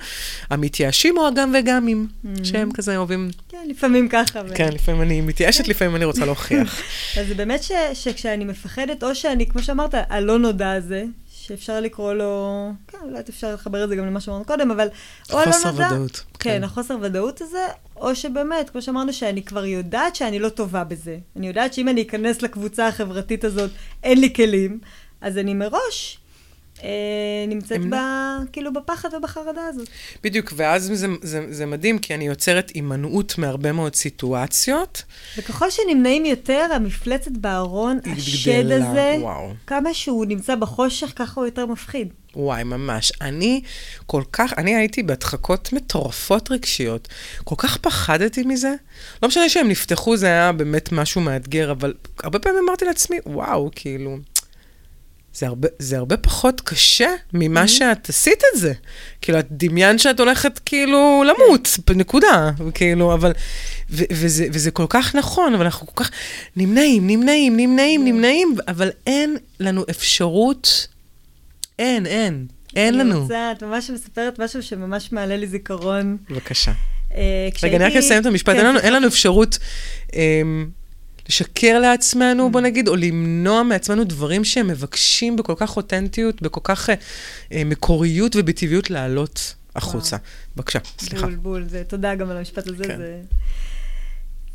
המתייאשים או הגם וגמים, שהם כזה אוהבים, כן, לפעמים ככה. כן, לפעמים אני מתייאשת, לפעמים אני רוצה להוכיח. אז זה באמת ש, שכשאני מפחדת, או שאני, כמו שאמרת, הלא נודע הזה, שאפשר לקרוא לו, כן, אולי אפשר לחבר את זה גם למה שאמרנו קודם, אבל... או הלא חוסר נודע, ודאות, כן, כן. החוסר ודאות הזה, או שבאמת, כמו שאמרנו, שאני כבר יודעת שאני לא טובה בזה. אני יודעת שאם אני אכנס לקבוצה החברתית הזאת, אין לי כלים, אז אני מראש נמצאת הם- ב, כאילו בפחד ובחרדה הזאת. בדיוק, ואז זה, זה, זה מדהים, כי אני יוצרת הימנעות מהרבה מאוד סיטואציות. וככל שנמנעים יותר, המפלצת בארון, השד הזה, וואו. כמה שהוא נמצא בחושך, ככה הוא יותר מפחיד. וואי, ממש. אני כל כך, אני הייתי בהדחקות מטורפות רגשיות. כל כך פחדתי מזה. לא משנה שהם נפתחו, זה היה באמת משהו מאתגר, אבל הרבה פעמים אמרתי לעצמי, וואו, כאילו, זה הרבה, זה הרבה פחות קשה ממה שאת עשית את זה. כאילו, את דמיינת שאת הולכת כאילו למות, נקודה, כאילו, אבל... ו- וזה, וזה כל כך נכון, אבל אנחנו כל כך נמנעים, נמנעים, נמנעים, נמנעים, אבל אין לנו אפשרות, אין, אין, אין אני לנו. רוצה, את ממש מספרת משהו שממש מעלה לי זיכרון. בבקשה. אה, רגע, אני רק אסיים את המשפט. כן, אין לנו- סליחה. אין לנו אפשרות אמ, לשקר לעצמנו, Mm. בוא נגיד, או למנוע מעצמנו דברים שהם מבקשים בכל כך אותנטיות, בכל כך אה, אה, מקוריות ובטבעיות לעלות החוצה. בבקשה, סליחה. בול, בול, זה, תודה גם על המשפט הזה, כן. זה,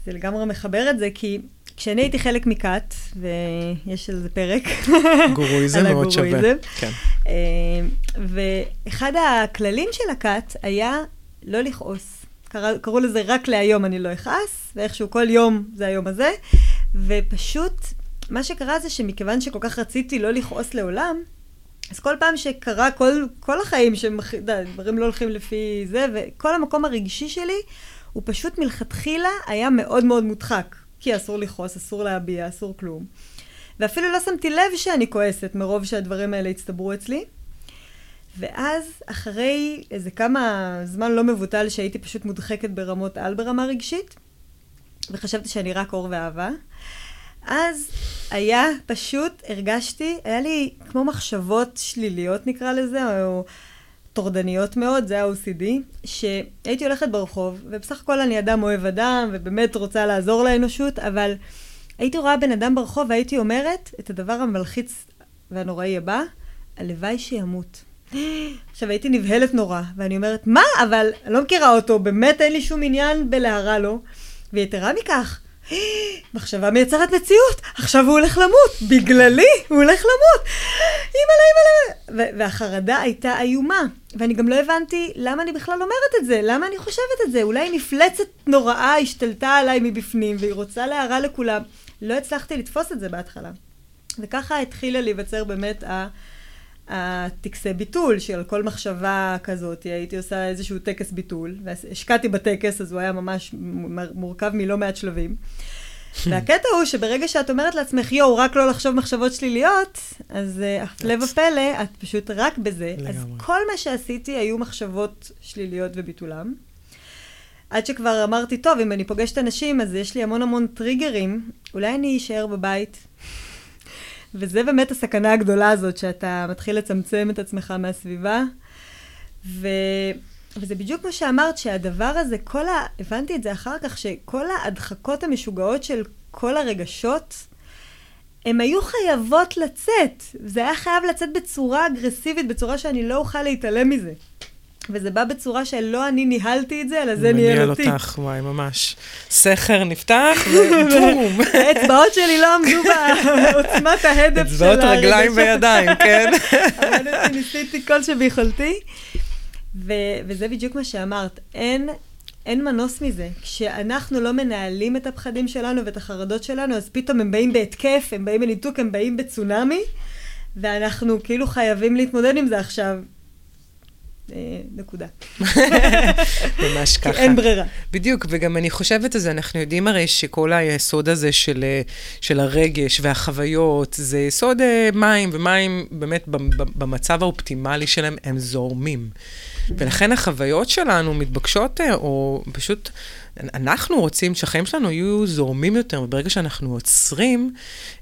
זה לגמרי מחבר את זה, כי כשאני הייתי חלק מכת, ויש על זה פרק, גורויזם על מאוד שווה. כן. אה, ואחד הכללים של הכת היה לא לכעוס. קרא, קראו לזה רק להיום אני לא אכעס, ואיכשהו כל יום זה היום הזה, ופשוט, מה שקרה זה שמכיוון שכל כך רציתי לא לכעוס לעולם, אז כל פעם שקרה, כל, כל החיים שדברים לא הולכים לפי זה, וכל המקום הרגשי שלי, הוא פשוט מלכתחילה היה מאוד מאוד מודחק. כי אסור לכעוס, אסור להביע, אסור כלום. ואפילו לא שמתי לב שאני כועסת מרוב שהדברים האלה הצטברו אצלי. ואז, אחרי איזה כמה זמן לא מבוטל שהייתי פשוט מודחקת ברמות על ברמה רגשית, וחשבתי שאני רק אור ואהבה, אז היה פשוט, הרגשתי, היה לי כמו מחשבות שליליות נקרא לזה, או טורדניות מאוד, זה ה-OCD, שהייתי הולכת ברחוב, ובסך הכל אני אדם אוהב אדם, ובאמת רוצה לעזור לאנושות, אבל הייתי רואה בן אדם ברחוב והייתי אומרת את הדבר המלחיץ והנוראי הבא, הלוואי שימות. עכשיו הייתי נבהלת נורא, ואני אומרת, מה? אבל אני לא מכירה אותו, באמת אין לי שום עניין בלהרע לו. ויתרה מכך, מחשבה מייצרת מציאות, עכשיו הוא הולך למות, בגללי הוא הולך למות. אימא'לה, אימא'לה. והחרדה הייתה איומה, ואני גם לא הבנתי למה אני בכלל אומרת את זה, למה אני חושבת את זה. אולי מפלצת נוראה השתלטה עליי מבפנים, והיא רוצה להרע לכולם. לא הצלחתי לתפוס את זה בהתחלה. וככה התחילה להיווצר באמת ה... הטקסי ביטול של כל מחשבה כזאת, הייתי עושה איזשהו טקס ביטול, והשקעתי בטקס, אז הוא היה ממש מורכב מלא מעט שלבים. והקטע הוא שברגע שאת אומרת לעצמך, יואו, רק לא לחשוב מחשבות שליליות, אז uh, הפלא ופלא, את פשוט רק בזה. לגמרי. אז כל מה שעשיתי היו מחשבות שליליות וביטולם. עד שכבר אמרתי, טוב, אם אני פוגשת אנשים, אז יש לי המון המון טריגרים, אולי אני אשאר בבית. וזה באמת הסכנה הגדולה הזאת, שאתה מתחיל לצמצם את עצמך מהסביבה. ו... וזה בדיוק מה שאמרת, שהדבר הזה, כל ה... הבנתי את זה אחר כך, שכל ההדחקות המשוגעות של כל הרגשות, הן היו חייבות לצאת. זה היה חייב לצאת בצורה אגרסיבית, בצורה שאני לא אוכל להתעלם מזה. וזה בא בצורה שלא אני ניהלתי את זה, אלא זה ניהל אותי. מניע אותך, וואי, ממש. סכר נפתח, ובום. האצבעות שלי לא עמדו בעוצמת ההדף של אצבעות רגליים. וידיים, כן? עמדתי, ניסיתי כל שביכולתי. וזה בדיוק מה שאמרת, אין, אין מנוס מזה. כשאנחנו לא מנהלים את הפחדים שלנו ואת החרדות שלנו, אז פתאום הם באים בהתקף, הם באים בניתוק, הם באים בצונאמי, ואנחנו כאילו חייבים להתמודד עם זה עכשיו. אה, נקודה. ממש כי ככה. אין ברירה. בדיוק, וגם אני חושבת על זה, אנחנו יודעים הרי שכל היסוד הזה של, אה, של הרגש והחוויות, זה יסוד אה, מים, ומים באמת במצב האופטימלי שלהם הם זורמים. ולכן החוויות שלנו מתבקשות, או פשוט, אנחנו רוצים שהחיים שלנו יהיו זורמים יותר, וברגע שאנחנו עוצרים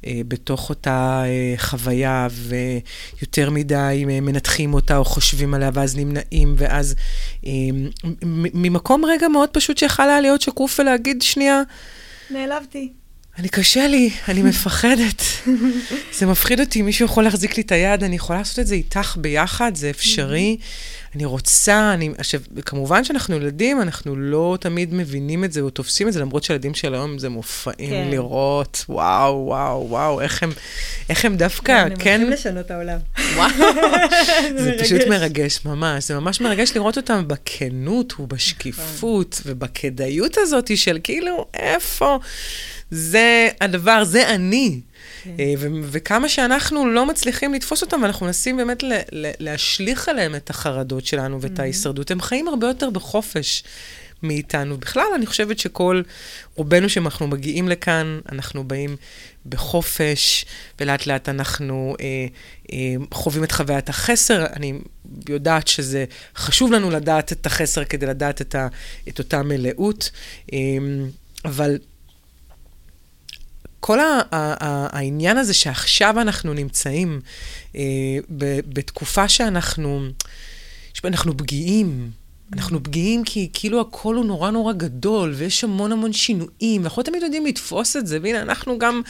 אה, בתוך אותה אה, חוויה, ויותר מדי אה, מנתחים אותה או חושבים עליה, ואז נמנעים, ואז אה, ממקום רגע מאוד פשוט שיכול היה להיות שקוף ולהגיד, שנייה, נעלבתי. אני קשה לי, אני מפחדת. זה מפחיד אותי, מישהו יכול להחזיק לי את היד, אני יכולה לעשות את זה איתך ביחד, זה אפשרי. אני רוצה, אני, עכשיו, כמובן שאנחנו ילדים, אנחנו לא תמיד מבינים את זה או תופסים את זה, למרות שילדים של היום זה מופעים כן. לראות, וואו, וואו, וואו, איך הם, איך הם דווקא, כן. הם הולכים לשנות את העולם. וואו, זה, זה פשוט מרגש ממש, זה ממש מרגש לראות אותם בכנות ובשקיפות נכון. ובכדאיות הזאת של כאילו, איפה? זה הדבר, זה אני. כן. אה, וכמה שאנחנו לא מצליחים לתפוס אותם, ואנחנו מנסים באמת להשליך עליהם את החרדות שלנו ואת mm-hmm. ההישרדות, הם חיים הרבה יותר בחופש. מאיתנו. בכלל, אני חושבת שכל, רובנו שאנחנו מגיעים לכאן, אנחנו באים בחופש, ולאט לאט אנחנו אה, אה, חווים את חוויית החסר. אני יודעת שזה חשוב לנו לדעת את החסר כדי לדעת את, ה, את אותה מלאות, אה, אבל כל ה- ה- העניין הזה שעכשיו אנחנו נמצאים אה, ב- בתקופה שאנחנו, אנחנו פגיעים. אנחנו פגיעים כי כאילו הכל הוא נורא נורא גדול, ויש המון המון שינויים, ואנחנו לא תמיד יודעים לתפוס את זה, והנה, אנחנו גם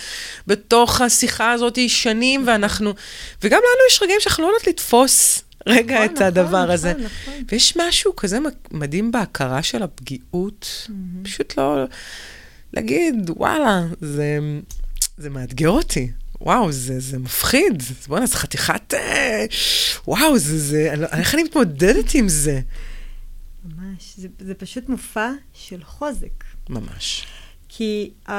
בתוך השיחה הזאת שנים, ואנחנו... וגם לנו יש רגעים שאנחנו לא יודעות לתפוס רגע נכון, את נכון, הדבר נכון, הזה. נכון. ויש משהו כזה מדהים בהכרה של הפגיעות, mm-hmm. פשוט לא... להגיד, וואלה, זה, זה מאתגר אותי. וואו, זה, זה מפחיד. בוא'נה, זה חתיכת... אה, וואו, זה... זה אני, לא, איך אני מתמודדת עם זה? ממש. זה, זה פשוט מופע של חוזק. ממש. כי uh,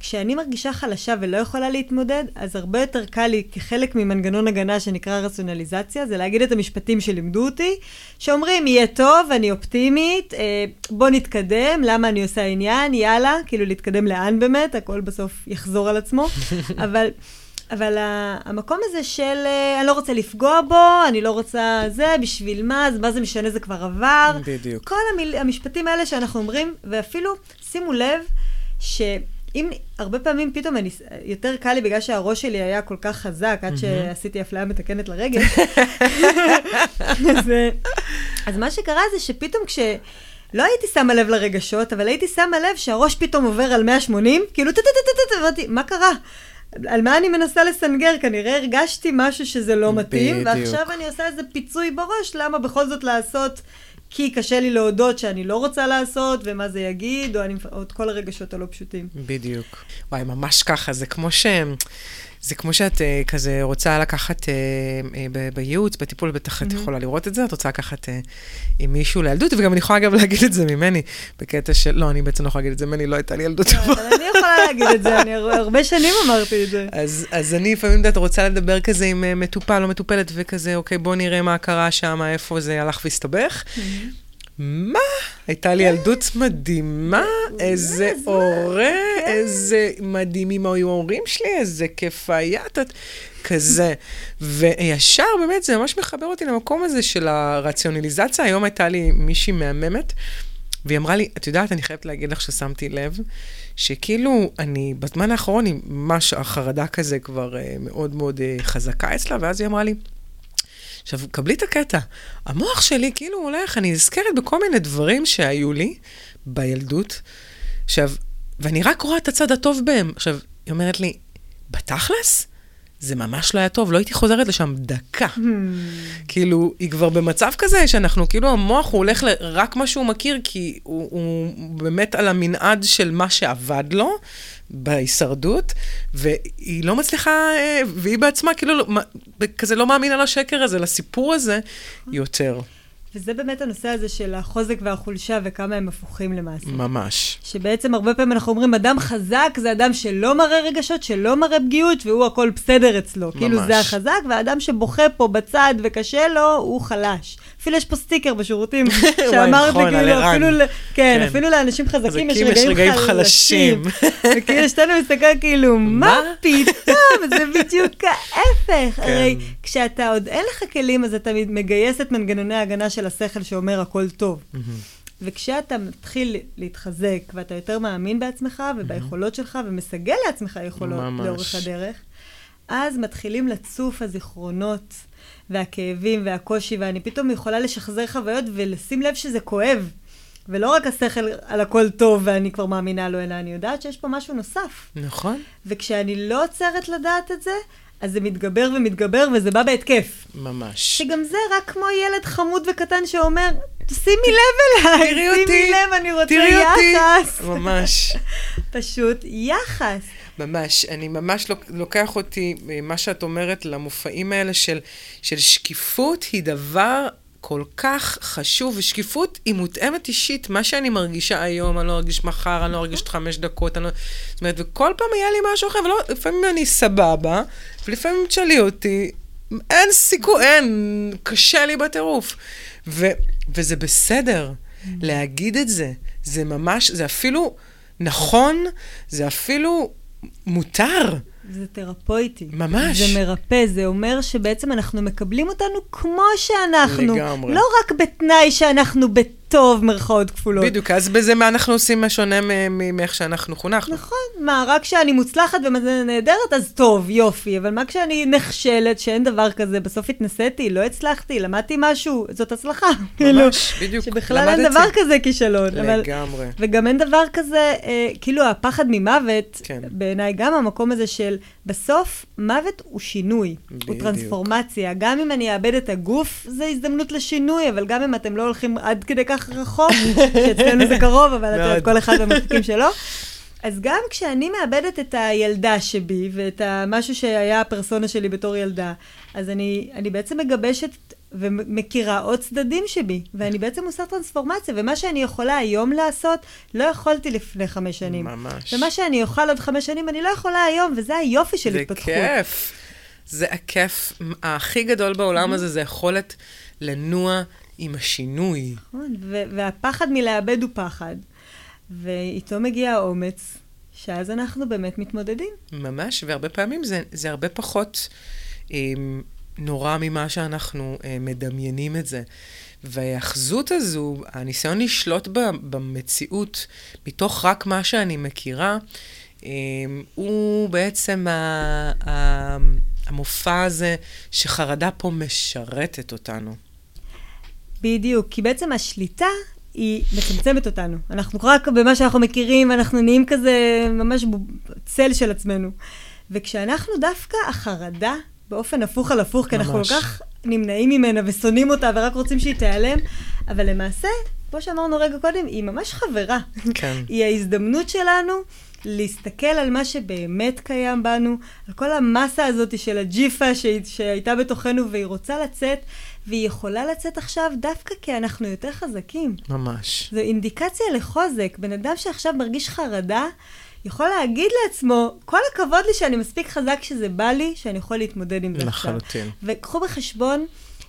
כשאני מרגישה חלשה ולא יכולה להתמודד, אז הרבה יותר קל לי, כחלק ממנגנון הגנה שנקרא רציונליזציה, זה להגיד את המשפטים שלימדו אותי, שאומרים, יהיה טוב, אני אופטימית, אה, בוא נתקדם, למה אני עושה עניין, יאללה, כאילו להתקדם לאן באמת, הכל בסוף יחזור על עצמו, אבל... אבל המקום הזה של אה, אני לא רוצה לפגוע בו, אני לא רוצה זה, בשביל מה, אז מה זה משנה, זה כבר עבר. בדיוק. כל המיל, המשפטים האלה שאנחנו אומרים, ואפילו, שימו לב, שאם הרבה פעמים פתאום אני, יותר קל לי בגלל שהראש שלי היה כל כך חזק, עד שעשיתי אפליה מתקנת לרגל. אז, אז מה שקרה זה שפתאום כש... לא הייתי שמה לב לרגשות, אבל הייתי שמה לב שהראש פתאום עובר על 180, כאילו טה-טה-טה-טה, אמרתי, מה קרה? על מה אני מנסה לסנגר? כנראה הרגשתי משהו שזה לא מתאים, ועכשיו אני עושה איזה פיצוי בראש, למה בכל זאת לעשות כי קשה לי להודות שאני לא רוצה לעשות, ומה זה יגיד, או, אני, או את כל הרגשות הלא פשוטים. בדיוק. וואי, ממש ככה, זה כמו ש... זה כמו שאת uh, כזה רוצה לקחת uh, uh, בייעוץ, בטיפול, בטח את mm-hmm. יכולה לראות את זה, את רוצה לקחת uh, עם מישהו לילדות, וגם אני יכולה אגב להגיד את זה ממני, בקטע של, לא, אני בעצם לא יכולה להגיד את זה ממני, לא הייתה לי ילדות טובה. אבל אני יכולה להגיד את זה, אני הרבה שנים אמרתי את זה. אז, אז אני לפעמים, את רוצה לדבר כזה עם uh, מטופל או מטופלת, וכזה, אוקיי, בוא נראה מה קרה שם, איפה זה הלך והסתבך. Mm-hmm. מה? הייתה לי ילדות מדהימה, איזה הורה. איזה מדהימים היו ההורים שלי, איזה כיף היה, כזה. וישר, באמת, זה ממש מחבר אותי למקום הזה של הרציונליזציה. היום הייתה לי מישהי מהממת, והיא אמרה לי, את יודעת, אני חייבת להגיד לך ששמתי לב, שכאילו, אני, בזמן האחרון, היא ממש, החרדה כזה כבר uh, מאוד מאוד uh, חזקה אצלה, ואז היא אמרה לי, עכשיו, קבלי את הקטע. המוח שלי כאילו הולך, אני נזכרת בכל מיני דברים שהיו לי בילדות. עכשיו, ואני רק רואה את הצד הטוב בהם. עכשיו, היא אומרת לי, בתכלס? זה ממש לא היה טוב, לא הייתי חוזרת לשם דקה. Hmm. כאילו, היא כבר במצב כזה שאנחנו, כאילו, המוח הוא הולך לרק מה שהוא מכיר, כי הוא, הוא באמת על המנעד של מה שעבד לו, בהישרדות, והיא לא מצליחה, אה, והיא בעצמה כאילו לא, כזה לא מאמינה לשקר הזה, לסיפור הזה, יותר. וזה באמת הנושא הזה של החוזק והחולשה וכמה הם הפוכים למעשה. ממש. שבעצם הרבה פעמים אנחנו אומרים, אדם חזק זה אדם שלא מראה רגשות, שלא מראה פגיעות, והוא הכל בסדר אצלו. ממש. כאילו זה החזק, והאדם שבוכה פה בצד וקשה לו, הוא חלש. אפילו יש פה סטיקר בשירותים, שאמרת נכון, כאילו, אפילו, כן, כן, אפילו לאנשים חזקים יש רגעים, רגעים חלשים. וכאילו, שתינו מסתכל כאילו, מה פתאום? זה בדיוק ההפך. כן. הרי כשאתה עוד אין לך כלים, אז אתה מגייס את מנגנוני ההגנה של השכל שאומר הכל טוב. וכשאתה מתחיל להתחזק, ואתה יותר מאמין בעצמך וביכולות שלך, ומסגל לעצמך יכולות לאורך הדרך, אז מתחילים לצוף הזיכרונות. והכאבים והקושי, ואני פתאום יכולה לשחזר חוויות ולשים לב שזה כואב. ולא רק השכל על הכל טוב ואני כבר מאמינה לו, אלא אני יודעת שיש פה משהו נוסף. נכון. וכשאני לא עוצרת לדעת את זה, אז זה מתגבר ומתגבר, וזה בא בהתקף. ממש. שגם זה רק כמו ילד חמוד וקטן שאומר, שימי לב אליי, תראי אותי, שימי לב, אני רוצה תראי אותי. יחס. ממש. פשוט יחס. ממש, אני ממש לוק- לוקח אותי, אה, מה שאת אומרת, למופעים האלה של, של שקיפות היא דבר כל כך חשוב, ושקיפות היא מותאמת אישית. מה שאני מרגישה היום, אני לא ארגיש מחר, אני לא ארגיש עוד חמש דקות, אני לא... זאת אומרת, וכל פעם היה לי משהו אחר, ולא, לפעמים אני סבבה, ולפעמים תשאלי אותי, אין סיכוי, אין, קשה לי בטירוף. ו, וזה בסדר להגיד את זה. זה ממש, זה אפילו נכון, זה אפילו מותר. זה תרפויטי. ממש. זה מרפא, זה אומר שבעצם אנחנו מקבלים אותנו כמו שאנחנו. לגמרי. לא רק בתנאי שאנחנו בטוב, מרכאות כפולות. בדיוק, אז בזה מה אנחנו עושים מה שונה מאיך שאנחנו חונכנו. נכון, מה, רק כשאני מוצלחת ונהדרת, אז טוב, יופי, אבל מה כשאני נכשלת, שאין דבר כזה, בסוף התנסיתי, לא הצלחתי, למדתי משהו, זאת הצלחה. כאילו, בדיוק, שבכלל אין למדתי. דבר כזה כישלון. לגמרי. וגם אין דבר כזה, אה, כאילו הפחד ממוות, כן. בעיניי גם המקום הזה של, בסוף, מוות הוא שינוי, הוא בדיוק. טרנספורמציה. גם אם אני אאבד את הגוף, זה הזדמנות לשינוי, אבל גם אם אתם לא הולכים עד כדי כך רחוק, שאצלנו זה קרוב, אבל את יודעת, מאוד. כל אחד במרחקים שלו. אז גם כשאני מאבדת את הילדה שבי, ואת המשהו שהיה הפרסונה שלי בתור ילדה, אז אני, אני בעצם מגבשת ומכירה עוד צדדים שבי, ואני בעצם עושה טרנספורמציה, ומה שאני יכולה היום לעשות, לא יכולתי לפני חמש שנים. ממש. ומה שאני אוכל עוד חמש שנים, אני לא יכולה היום, וזה היופי של זה התפתחות. כיף. זה הכיף הכי גדול בעולם הזה, זה יכולת לנוע עם השינוי. נכון, והפחד מלאבד הוא פחד, ואיתו מגיע האומץ, שאז אנחנו באמת מתמודדים. ממש, והרבה פעמים זה, זה הרבה פחות אה, נורא ממה שאנחנו אה, מדמיינים את זה. וההיאחזות הזו, הניסיון לשלוט ב, במציאות מתוך רק מה שאני מכירה, אה, הוא בעצם ה, ה, המופע הזה שחרדה פה משרתת אותנו. בדיוק, כי בעצם השליטה היא מצמצמת אותנו. אנחנו רק במה שאנחנו מכירים, אנחנו נהיים כזה ממש צל של עצמנו. וכשאנחנו דווקא החרדה, באופן הפוך על הפוך, כי אנחנו כל ממש. כך נמנעים ממנה ושונאים אותה ורק רוצים שהיא תיעלם, אבל למעשה, כמו שאמרנו רגע קודם, היא ממש חברה. כן. היא ההזדמנות שלנו להסתכל על מה שבאמת קיים בנו, על כל המסה הזאת של הג'יפה שהי- שהייתה בתוכנו והיא רוצה לצאת, והיא יכולה לצאת עכשיו דווקא כי אנחנו יותר חזקים. ממש. זו אינדיקציה לחוזק. בן אדם שעכשיו מרגיש חרדה, יכול להגיד לעצמו, כל הכבוד לי שאני מספיק חזק שזה בא לי, שאני יכול להתמודד עם זה עכשיו. לחלוטין. וקחו בחשבון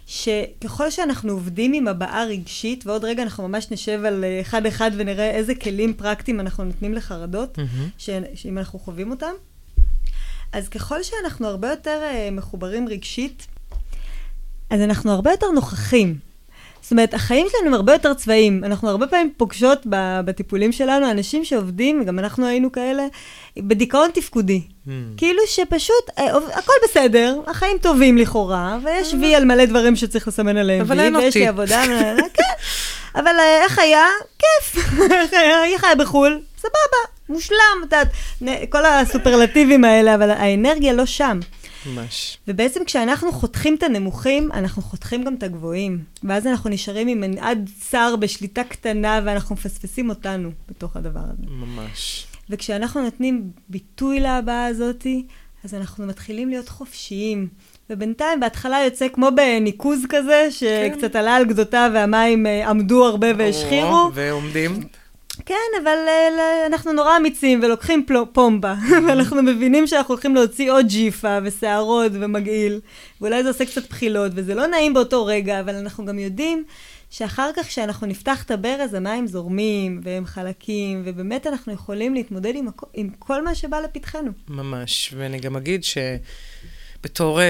שככל שאנחנו עובדים עם הבעה רגשית, ועוד רגע אנחנו ממש נשב על אה, אחד-אחד ונראה איזה כלים פרקטיים אנחנו נותנים לחרדות. ש... שאם אנחנו חווים אותם, אז ככל שאנחנו הרבה יותר uh, מחוברים רגשית, אז אנחנו הרבה יותר נוכחים. זאת אומרת, החיים שלנו הם הרבה יותר צבאיים. אנחנו הרבה פעמים פוגשות ב- בטיפולים שלנו אנשים שעובדים, גם אנחנו היינו כאלה, בדיכאון תפקודי. Mm. כאילו שפשוט, אה, הכל בסדר, החיים טובים לכאורה, ויש וי על מלא דברים שצריך לסמן עליהם אבל וי, אין ויש. לי עבודה, כן. אבל אה, איך היה? כיף. איך היה? בחו"ל? סבבה, מושלם, את יודעת, כל הסופרלטיבים האלה, אבל האנרגיה לא שם. ממש. ובעצם כשאנחנו חותכים את הנמוכים, אנחנו חותכים גם את הגבוהים. ואז אנחנו נשארים עם מנעד צר בשליטה קטנה, ואנחנו מפספסים אותנו בתוך הדבר הזה. ממש. וכשאנחנו נותנים ביטוי להבעה הזאתי, אז אנחנו מתחילים להיות חופשיים. ובינתיים, בהתחלה יוצא כמו בניקוז כזה, שקצת עלה על גדותיו והמים אה, עמדו הרבה והשחירו. ועומדים. כן, אבל אה, אנחנו נורא אמיצים ולוקחים פומבה, ואנחנו מבינים שאנחנו הולכים להוציא עוד ג'יפה ושערות ומגעיל, ואולי זה עושה קצת בחילות, וזה לא נעים באותו רגע, אבל אנחנו גם יודעים שאחר כך כשאנחנו נפתח את הברז, המים זורמים, והם חלקים, ובאמת אנחנו יכולים להתמודד עם, הכ- עם כל מה שבא לפתחנו. ממש. ואני גם אגיד שבתור, אה,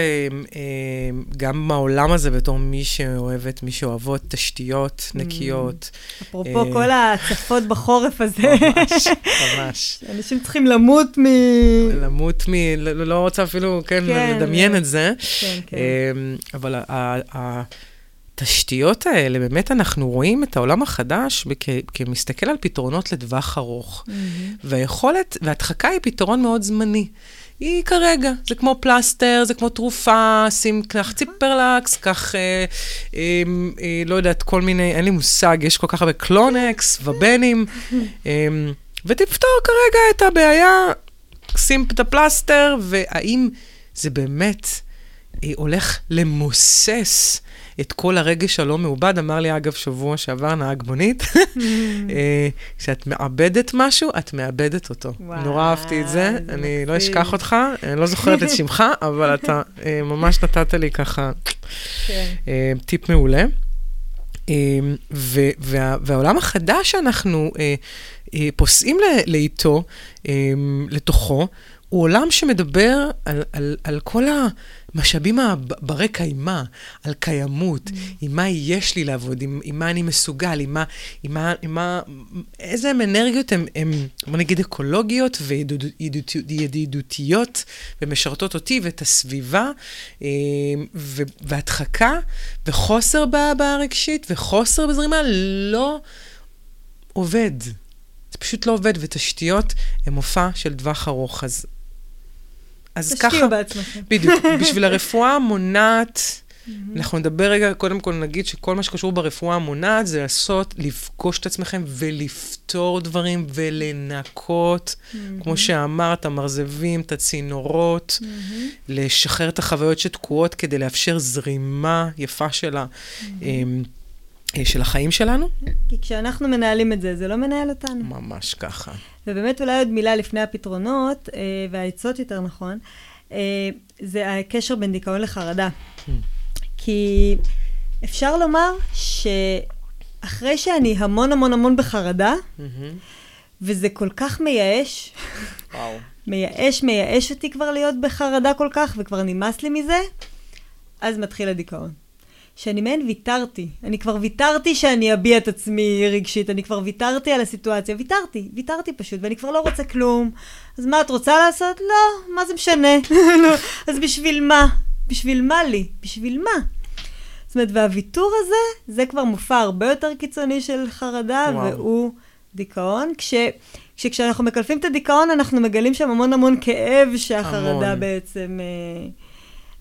אה, גם בעולם הזה, בתור מי שאוהבת, מי שאוהבות תשתיות נקיות, אפרופו אה. כל ההצפות בחורף הזה, ממש, ממש. אנשים צריכים למות מ... למות מ... לא לא רוצה אפילו, כן, כן, לדמיין לא. את זה. כן, כן. אמ, אבל התשתיות האלה, באמת אנחנו רואים את העולם החדש כ- כמסתכל על פתרונות לטווח ארוך. Mm-hmm. והיכולת, והדחקה היא פתרון מאוד זמני. היא כרגע, זה כמו פלסטר, זה כמו תרופה, שים, קח ציפרלקס, קח, אה, אה, אה, לא יודעת, כל מיני, אין לי מושג, יש כל כך הרבה קלונקס, ובנים, אה, ותפתור כרגע את הבעיה, שים את הפלסטר, והאם זה באמת אה, הולך למוסס את כל הרגש הלא מעובד. אמר לי, אגב, שבוע שעבר נהג מונית, אה, כשאת מאבדת משהו, את מאבדת אותו. וואו, נורא אהבתי את זה, זה אני לא מקסים. אשכח אותך, אני לא זוכרת את שמך, אבל אתה אה, ממש נתת לי ככה כן. אה, טיפ מעולה. וה- והעולם החדש שאנחנו פוסעים לאיתו, לתוכו, הוא עולם שמדבר על, על, על כל המשאבים הברי קיימא, על קיימות, mm. עם מה יש לי לעבוד, עם, עם מה אני מסוגל, עם מה, עם מה, עם מה, איזה הם אנרגיות הן, בוא נגיד, אקולוגיות וידידותיות, ומשרתות אותי ואת הסביבה, אה, ו- והדחקה, וחוסר בהבעה רגשית, וחוסר בזרימה, לא עובד. זה פשוט לא עובד, ותשתיות הן מופע של טווח ארוך. אז, אז ככה, תשקיעו בעצמכם. בדיוק, בשביל הרפואה המונעת, אנחנו נדבר רגע, קודם כל נגיד שכל מה שקשור ברפואה המונעת זה לעשות, לפגוש את עצמכם ולפתור דברים ולנקות, כמו שאמרת, המרזבים, את הצינורות, לשחרר את החוויות שתקועות כדי לאפשר זרימה יפה של, ה, של החיים שלנו. כי כשאנחנו מנהלים את זה, זה לא מנהל אותנו. ממש ככה. ובאמת אולי עוד מילה לפני הפתרונות, אה, והעצות יותר נכון, אה, זה הקשר בין דיכאון לחרדה. כי אפשר לומר שאחרי שאני המון המון המון בחרדה, וזה כל כך מייאש, וואו. מייאש, מייאש אותי כבר להיות בחרדה כל כך, וכבר נמאס לי מזה, אז מתחיל הדיכאון. שאני מעין ויתרתי. אני כבר ויתרתי שאני אביע את עצמי רגשית, אני כבר ויתרתי על הסיטואציה. ויתרתי, ויתרתי פשוט, ואני כבר לא רוצה כלום. אז מה את רוצה לעשות? לא, מה זה משנה? לא, אז בשביל מה? בשביל מה לי? בשביל מה? זאת אומרת, והוויתור הזה, זה כבר מופע הרבה יותר קיצוני של חרדה, וואו. והוא דיכאון. כש, כשכשאנחנו מקלפים את הדיכאון, אנחנו מגלים שם המון המון כאב שהחרדה המון. בעצם אה,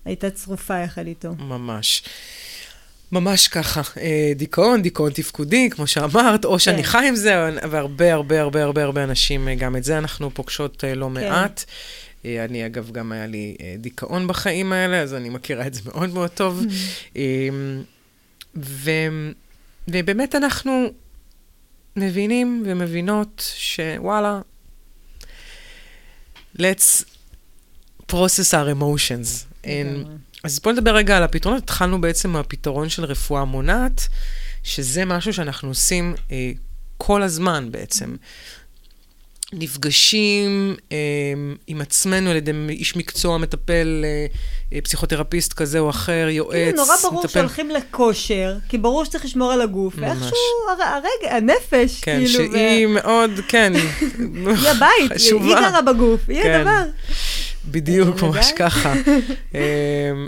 הייתה צרופה יחד איתו. ממש. ממש ככה, אה, דיכאון, דיכאון תפקודי, כמו שאמרת, או שאני כן. חי עם זה, והרבה, הרבה, הרבה, הרבה, הרבה אנשים, אה, גם את זה אנחנו פוגשות אה, לא מעט. אה, אני, אגב, גם היה לי דיכאון בחיים האלה, אז אני מכירה את זה מאוד מאוד טוב. אה, ו, ובאמת אנחנו מבינים ומבינות שוואלה, let's process our emotions. And. אז בואו נדבר רגע על הפתרונות. התחלנו בעצם מהפתרון של רפואה מונעת, שזה משהו שאנחנו עושים אה, כל הזמן בעצם. נפגשים אה, עם עצמנו על ידי איש מקצוע, מטפל, אה, אה, פסיכותרפיסט כזה או אחר, יועץ, כאילו, נורא ברור מטפל. שהולכים לכושר, כי ברור שצריך לשמור על הגוף, ממש. ואיכשהו הר- הרגע, הנפש, כן, כאילו, שהיא מאוד, כן, היא הבית, היא חשובה. היא גרה בגוף, היא כן. הדבר. בדיוק, אה, ממש. ככה. אמ,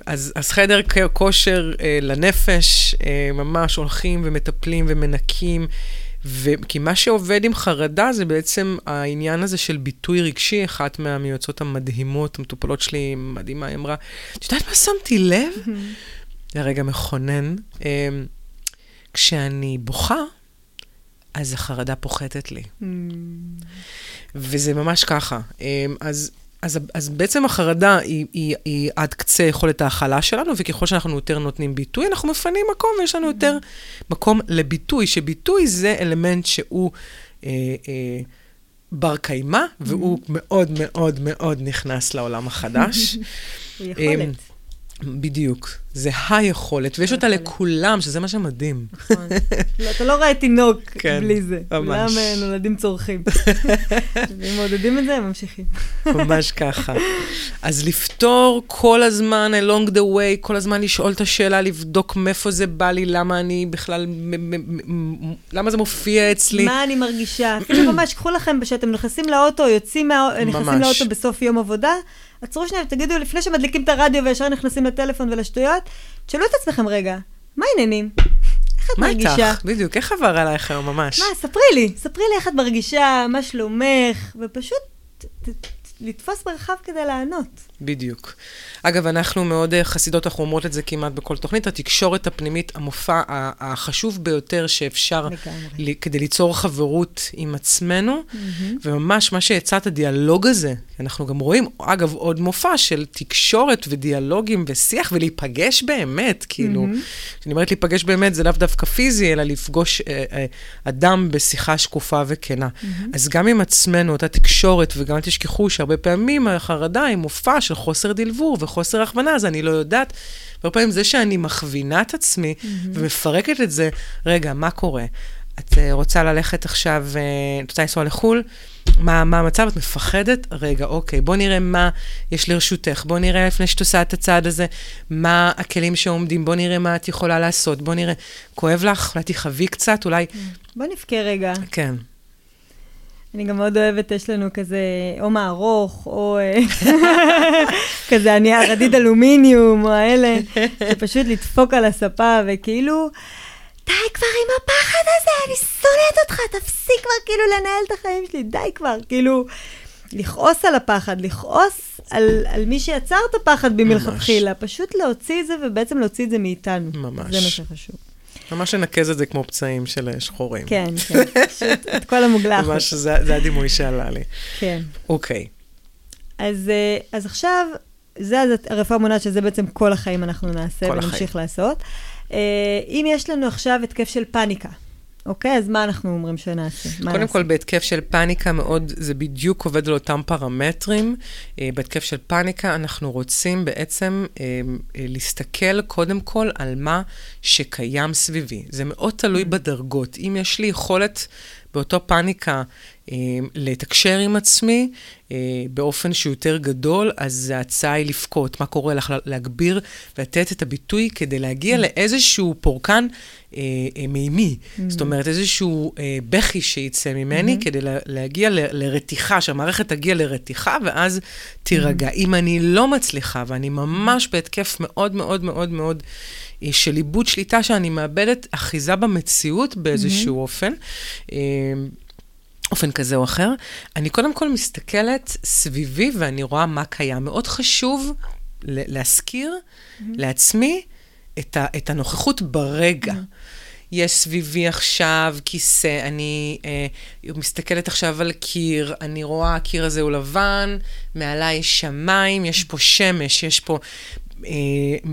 אז, אז חדר כושר אה, לנפש, אה, ממש הולכים ומטפלים ומנקים. ו- כי מה שעובד עם חרדה זה בעצם העניין הזה של ביטוי רגשי. אחת מהמיועצות המדהימות, המטופלות שלי, מדהימה, היא אמרה, את יודעת מה שמתי לב? זה רגע מכונן. אמ, כשאני בוכה, אז החרדה פוחתת לי. Mm, וזה ממש ככה. אמ, אז, אז, אז בעצם החרדה היא, היא, היא עד קצה יכולת ההכלה שלנו, וככל שאנחנו יותר נותנים ביטוי, אנחנו מפנים מקום ויש לנו יותר מקום לביטוי, שביטוי זה אלמנט שהוא אה, אה, בר קיימא, והוא מאוד מאוד מאוד נכנס לעולם החדש. הוא יכולת. בדיוק, זה היכולת, ויש אותה. לכולם, שזה מה שמדהים. נכון. לא, אתה לא רואה תינוק כן, בלי זה. ממש. כולם אה, נולדים צורכים. ואם מעודדים את זה, הם ממשיכים. ממש ככה. אז לפתור כל הזמן, along the way, כל הזמן לשאול את השאלה, לבדוק מאיפה זה בא לי, למה אני בכלל, למה זה מופיע אצלי. מה אני מרגישה? אפילו ממש, קחו לכם, כשאתם נכנסים לאוטו, יוצאים מה... נכנסים. לאוטו בסוף יום עבודה, עצרו שנייה ותגידו, לפני שמדליקים את הרדיו וישר נכנסים לטלפון ולשטויות, תשאלו את עצמכם רגע, מה העניינים? איך את מה מרגישה? איתך? בדיוק, איך עבר עלייך היום ממש? מה, ספרי לי, ספרי לי איך את מרגישה, מה שלומך, ופשוט ת- לתפוס מרחב כדי לענות. בדיוק. אגב, אנחנו מאוד אה, חסידות, אנחנו אומרות את זה כמעט בכל תוכנית, התקשורת הפנימית, המופע החשוב ביותר שאפשר לגמרי. כדי ליצור חברות עם עצמנו, וממש מה שהצעת, הדיאלוג הזה, אנחנו גם רואים, אגב, עוד מופע של תקשורת ודיאלוגים ושיח ולהיפגש באמת, כאילו, כשאני אומרת להיפגש באמת, זה לאו דווקא פיזי, אלא לפגוש אה, אה, אדם בשיחה שקופה וכנה. אז גם עם עצמנו, אותה תקשורת, וגם אל תשכחו שהרבה פעמים החרדה היא מופע של חוסר דלבור וחוסר הכוונה, אז אני לא יודעת. הרבה פעמים זה שאני מכווינה את עצמי ומפרקת את זה, רגע, מה קורה? את אה, רוצה ללכת עכשיו, אה, את רוצה לנסוע לחו"ל? מה, מה המצב? את מפחדת? רגע, אוקיי, בוא נראה מה יש לרשותך. בוא נראה לפני שאת עושה את הצעד הזה, מה הכלים שעומדים, בוא נראה מה את יכולה לעשות, בוא נראה. כואב לך? אולי תחווי קצת, אולי... בוא נבכה רגע. כן. אני גם מאוד אוהבת, יש לנו כזה או מערוך, או אה, כזה הנייר רדיד אלומיניום, או האלה, שפשוט לדפוק על הספה, וכאילו, די כבר עם הפחד הזה, אני שונאת אותך, תפסיק כבר כאילו לנהל את החיים שלי, די כבר, כאילו, לכעוס על הפחד, לכעוס על, על מי שיצר את הפחד במלכתחילה, פשוט להוציא את זה, ובעצם להוציא את זה מאיתנו. ממש. זה מה שחשוב. ממש לנקז את זה כמו פצעים של אה, שחורים. כן, כן, פשוט את כל המוגלחת. ממש, זה, זה הדימוי שעלה לי. כן. אוקיי. אז, אה, אז עכשיו, זה הרפואה מונעת, שזה בעצם כל החיים אנחנו נעשה ונמשיך החיים. לעשות. אה, אם יש לנו עכשיו התקף של פאניקה, אוקיי? אז מה אנחנו אומרים שנעשה? קודם? כל, בהתקף של פאניקה מאוד, זה בדיוק עובד על אותם פרמטרים. אה, בהתקף של פאניקה אנחנו רוצים בעצם אה, אה, להסתכל קודם כל על מה שקיים סביבי. זה מאוד תלוי בדרגות. אם יש לי יכולת באותו פאניקה אה, לתקשר עם עצמי אה, באופן שהוא יותר גדול, אז ההצעה היא לבכות. מה קורה לך? להגביר ולתת את הביטוי כדי להגיע לאיזשהו פורקן אה, אה, מימי. זאת אומרת, איזשהו אה, בכי שיצא ממני כדי לה, להגיע ל, לרתיחה, שהמערכת תגיע לרתיחה ואז תירגע. אם אני לא מצליחה, ואני ממש בהתקף מאוד מאוד מאוד מאוד של איבוד שליטה, שאני מאבדת אחיזה במציאות באיזשהו אופן, אה, אופן כזה או אחר, אני קודם כל מסתכלת סביבי ואני רואה מה קיים. מאוד חשוב להזכיר לעצמי את, ה- את הנוכחות ברגע. יש סביבי עכשיו כיסא, אני אה, מסתכלת עכשיו על קיר, אני רואה הקיר הזה הוא לבן, מעליי שמיים, יש פה שמש, יש פה אה,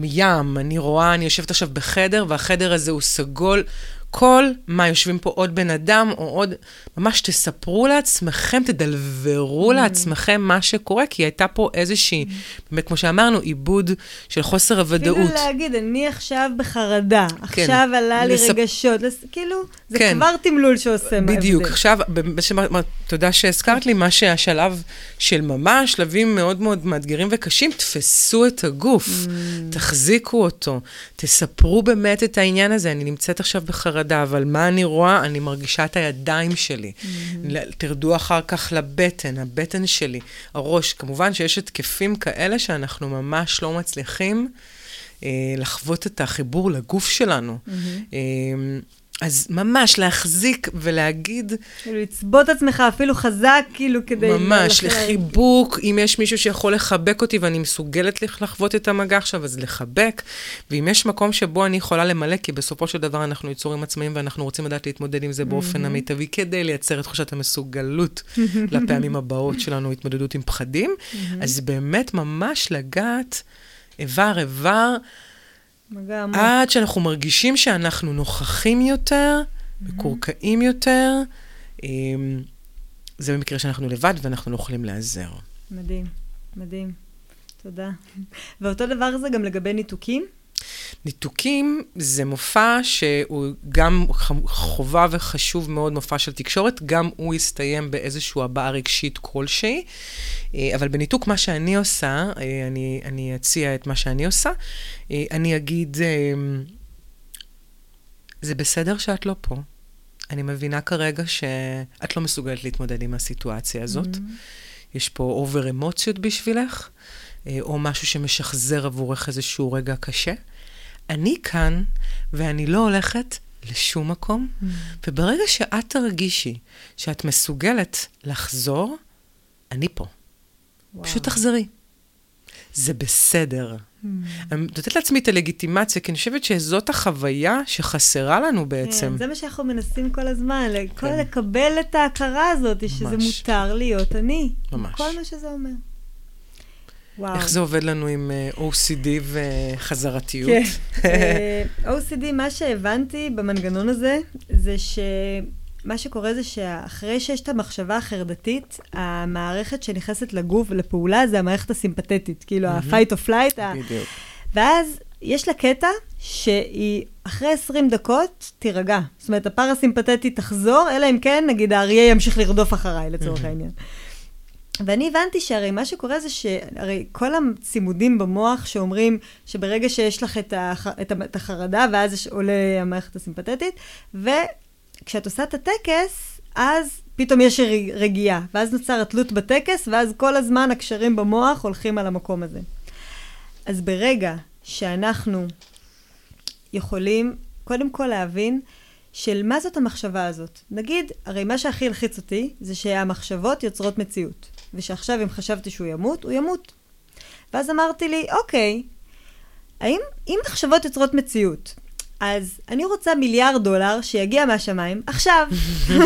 ים, אני רואה, אני יושבת עכשיו בחדר, והחדר הזה הוא סגול. כל מה, יושבים פה עוד בן אדם, או עוד, ממש תספרו לעצמכם, תדלברו לעצמכם מה שקורה, כי הייתה פה איזושהי, באמת, כמו שאמרנו, עיבוד של חוסר הוודאות. אפילו להגיד, אני עכשיו בחרדה, עכשיו עלה לי לספ- רגשות, לס- כאילו, זה כן. כבר תמלול שעושה מה בדיוק. ההבדל. עכשיו, בשמה- מה- תודה שהזכרת לי מה שהשלב של ממש, שלבים מאוד מאוד מאתגרים וקשים, תפסו את הגוף, Mm. תחזיקו אותו, תספרו באמת את העניין הזה. אני נמצאת עכשיו בחרדה, אבל מה אני רואה? אני מרגישה את הידיים שלי. Mm. ל- תרדו אחר כך לבטן, הבטן שלי, הראש. כמובן שיש התקפים כאלה שאנחנו ממש לא מצליחים אה, לחוות את החיבור לגוף שלנו. אה, אז ממש להחזיק ולהגיד, כאילו, לצבוט את עצמך אפילו חזק, כאילו, כדי... ממש, לח- לחיבוק, אם יש מישהו שיכול לחבק אותי ואני מסוגלת לח- לחוות את המגע עכשיו, אז לחבק. ואם יש מקום שבו אני יכולה למלא, כי בסופו של דבר אנחנו יצורים עצמאיים ואנחנו רוצים לדעת להתמודד עם זה באופן המיטבי, כדי לייצר את תחושת המסוגלות לפעמים הבאות שלנו, התמודדות עם פחדים, אז באמת ממש לגעת איבר-איבר, מגע עמוק. עד שאנחנו מרגישים שאנחנו נוכחים יותר, מקורקעים יותר. אמ, זה במקרה שאנחנו לבד ואנחנו לא יכולים להיעזר. מדהים, מדהים. תודה. ואותו דבר זה גם לגבי ניתוקים? ניתוקים זה מופע שהוא גם חובה וחשוב מאוד, מופע של תקשורת, גם הוא יסתיים באיזושהי הבעה רגשית כלשהי. אה, אבל בניתוק, מה שאני עושה, אה, אני, אני אציע את מה שאני עושה, אה, אני אגיד, זה בסדר שאת לא פה. אני מבינה כרגע שאת לא מסוגלת להתמודד עם הסיטואציה הזאת. יש פה אובר אמוציות בשבילך, או משהו שמשחזר עבורך איזשהו רגע קשה. אני כאן, ואני לא הולכת לשום מקום, mm. וברגע שאת תרגישי שאת מסוגלת לחזור, אני פה. וואו. פשוט תחזרי. זה בסדר. Mm. אני נותנת לעצמי את הלגיטימציה, כי אני חושבת שזאת החוויה שחסרה לנו בעצם. כן, זה מה שאנחנו מנסים כל הזמן, כן. לקבל את ההכרה הזאת, ממש. שזה מותר להיות אני. ממש. כל מה שזה אומר. וואו. איך זה עובד לנו עם אה, OCD וחזרתיות? כן. אה, OCD, מה שהבנתי במנגנון הזה, זה ש... מה שקורה זה שאחרי שיש את המחשבה החרדתית, המערכת שנכנסת לגוף ולפעולה זה המערכת הסימפתטית, כאילו ה-fight or flight. בדיוק. ואז יש לה קטע שהיא אחרי 20 דקות תירגע. זאת אומרת, הפרסימפתטי תחזור, אלא אם כן, נגיד, האריה ימשיך לרדוף אחריי, לצורך העניין. ואני הבנתי שהרי מה שקורה זה שהרי כל הצימודים במוח שאומרים שברגע שיש לך את, הח, את החרדה, ואז עולה המערכת הסימפתטית, וכשאת עושה את הטקס, אז פתאום יש רגיעה, ואז נוצר התלות בטקס, ואז כל הזמן הקשרים במוח הולכים על המקום הזה. אז ברגע שאנחנו יכולים קודם כל להבין של מה זאת המחשבה הזאת. נגיד, הרי מה שהכי הלחיץ אותי, זה שהמחשבות יוצרות מציאות. ושעכשיו אם חשבתי שהוא ימות, הוא ימות. ואז אמרתי לי, אוקיי, האם, אם מחשבות יוצרות מציאות, אז אני רוצה מיליארד דולר שיגיע מהשמיים עכשיו.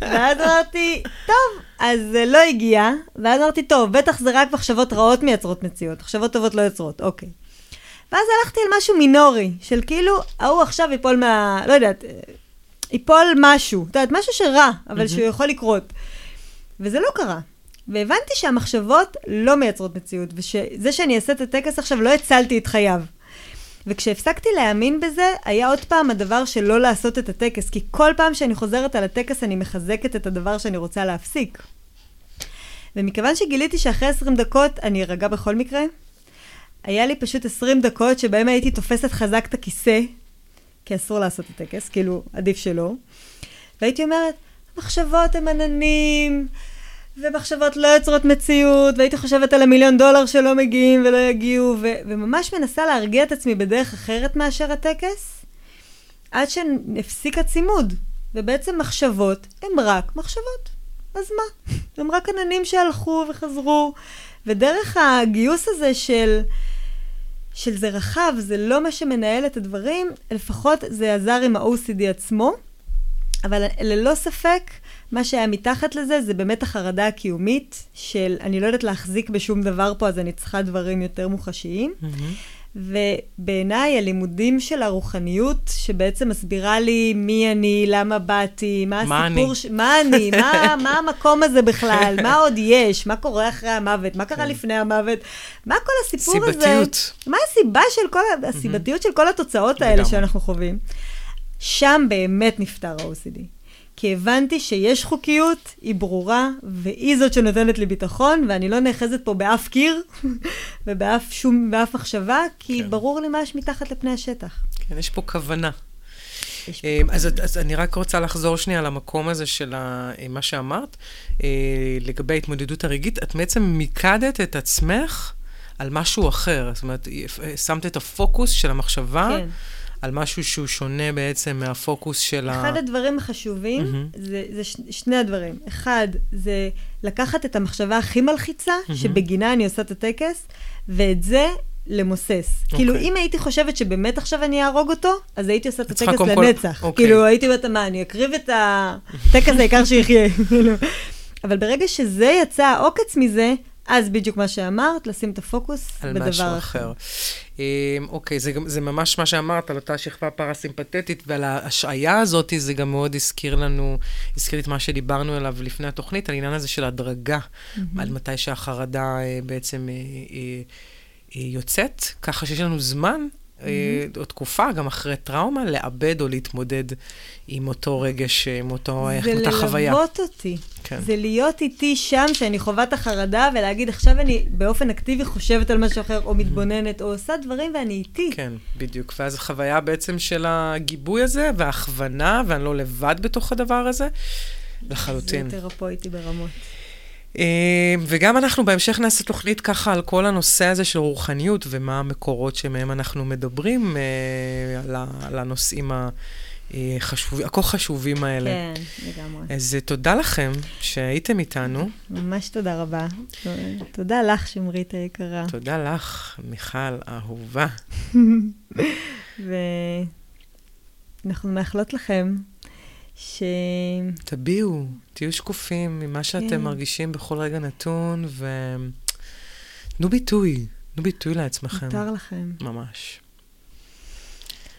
ואז אמרתי, טוב, אז זה לא הגיע, ואז אמרתי, טוב, בטח זה רק מחשבות רעות מייצרות מציאות, מחשבות טובות לא יוצרות, אוקיי. ואז הלכתי על משהו מינורי, של כאילו, ההוא עכשיו ייפול מה... לא יודעת, ייפול משהו, את יודעת, משהו שרע, אבל שהוא יכול לקרות. וזה לא קרה. והבנתי שהמחשבות לא מייצרות מציאות, ושזה שאני אעשה את הטקס עכשיו, לא הצלתי את חייו. וכשהפסקתי להאמין בזה, היה עוד פעם הדבר של לא לעשות את הטקס, כי כל פעם שאני חוזרת על הטקס, אני מחזקת את הדבר שאני רוצה להפסיק. ומכיוון שגיליתי שאחרי 20 דקות אני ארגע בכל מקרה, היה לי פשוט 20 דקות שבהם הייתי תופסת חזק את הכיסא, כי אסור לעשות את הטקס, כאילו, עדיף שלא. והייתי אומרת, מחשבות הם עננים, ומחשבות לא יוצרות מציאות, והייתי חושבת על המיליון דולר שלא מגיעים ולא יגיעו, ו- וממש מנסה להרגיע את עצמי בדרך אחרת מאשר הטקס, עד שהפסיק הצימוד. ובעצם מחשבות הן רק מחשבות. אז מה? הם רק עננים שהלכו וחזרו. ודרך הגיוס הזה של, של זה רחב, זה לא מה שמנהל את הדברים, לפחות זה עזר עם ה-OCD עצמו. אבל ללא ספק, מה שהיה מתחת לזה, זה באמת החרדה הקיומית של אני לא יודעת להחזיק בשום דבר פה, אז אני צריכה דברים יותר מוחשיים. Mm-hmm. ובעיניי הלימודים של הרוחניות, שבעצם מסבירה לי מי אני, למה באתי, מה, מה הסיפור, ש... מה אני, מה, מה המקום הזה בכלל, מה עוד יש, מה קורה אחרי המוות, מה קרה כן. לפני המוות, מה כל הסיפור סיבתיות. הזה. סיבתיות. מה הסיבה של כל, הסיבתיות. של כל התוצאות האלה שאנחנו חווים. שם באמת נפתר ה-OCD. כי הבנתי שיש חוקיות, היא ברורה, והיא זאת שנותנת לי ביטחון, ואני לא נאחזת פה באף קיר ובאף שום, באף מחשבה, כי כן. ברור לי מה יש מתחת לפני השטח. כן, יש פה כוונה. אה, אז, אז אני רק רוצה לחזור שנייה למקום הזה של ה, אה, מה שאמרת, אה, לגבי ההתמודדות הרגעית. את בעצם מיקדת את עצמך על משהו אחר. זאת אומרת, שמת את הפוקוס של המחשבה. כן. על משהו שהוא שונה בעצם מהפוקוס של אחד ה... אחד הדברים החשובים, mm-hmm. זה, זה ש, שני הדברים. אחד, זה לקחת את המחשבה הכי מלחיצה, mm-hmm. שבגינה אני עושה את הטקס, ואת זה למוסס. Okay. כאילו, אוקיי. אם הייתי חושבת שבאמת עכשיו אני אהרוג אותו, אז הייתי עושה את הטקס לנצח. Okay. אוקיי. כאילו, הייתי אומרת, מה, אני אקריב את הטקס העיקר שיחיה. כאילו. אבל ברגע שזה יצא העוקץ מזה, אז בדיוק מה שאמרת, לשים את הפוקוס בדבר אחר. על משהו אחר. אמ, אוקיי, זה, זה ממש מה שאמרת על אותה שכבה פרסימפטית, ועל ההשעיה הזאת, זה גם מאוד הזכיר לנו, הזכיר את מה שדיברנו עליו לפני התוכנית, על העניין הזה של הדרגה, mm-hmm. על מתי שהחרדה אה, בעצם אה, אה, יוצאת, ככה שיש לנו זמן. או תקופה, גם אחרי טראומה, לאבד או להתמודד עם אותו רגש, עם אותו, זה אותה חוויה. זה ללוות אותי. כן. זה להיות איתי שם, שאני חווה את החרדה, ולהגיד, עכשיו אני באופן אקטיבי חושבת על משהו אחר, או מתבוננת, או עושה דברים, ואני איתי. כן, בדיוק. ואז החוויה בעצם של הגיבוי הזה, וההכוונה, ואני לא לבד בתוך הדבר הזה, לחלוטין. זה תרפויטי ברמות. אה, וגם אנחנו בהמשך נעשה תוכנית ככה על כל הנושא הזה של רוחניות ומה המקורות שמהם אנחנו מדברים, אה, על, ה, על הנושאים החשוב, הכה חשובים האלה. כן, לגמרי. אז אה, תודה לכם שהייתם איתנו. ממש תודה רבה. תודה לך, שמרית היקרה. תודה לך, מיכל האהובה. ואנחנו מאחלות לכם ש... תביעו, תהיו שקופים ממה שאתם כן. מרגישים בכל רגע נתון, ותנו ביטוי, תנו ביטוי לעצמכם. מותר לכם. ממש.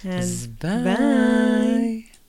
אז ביי. ביי.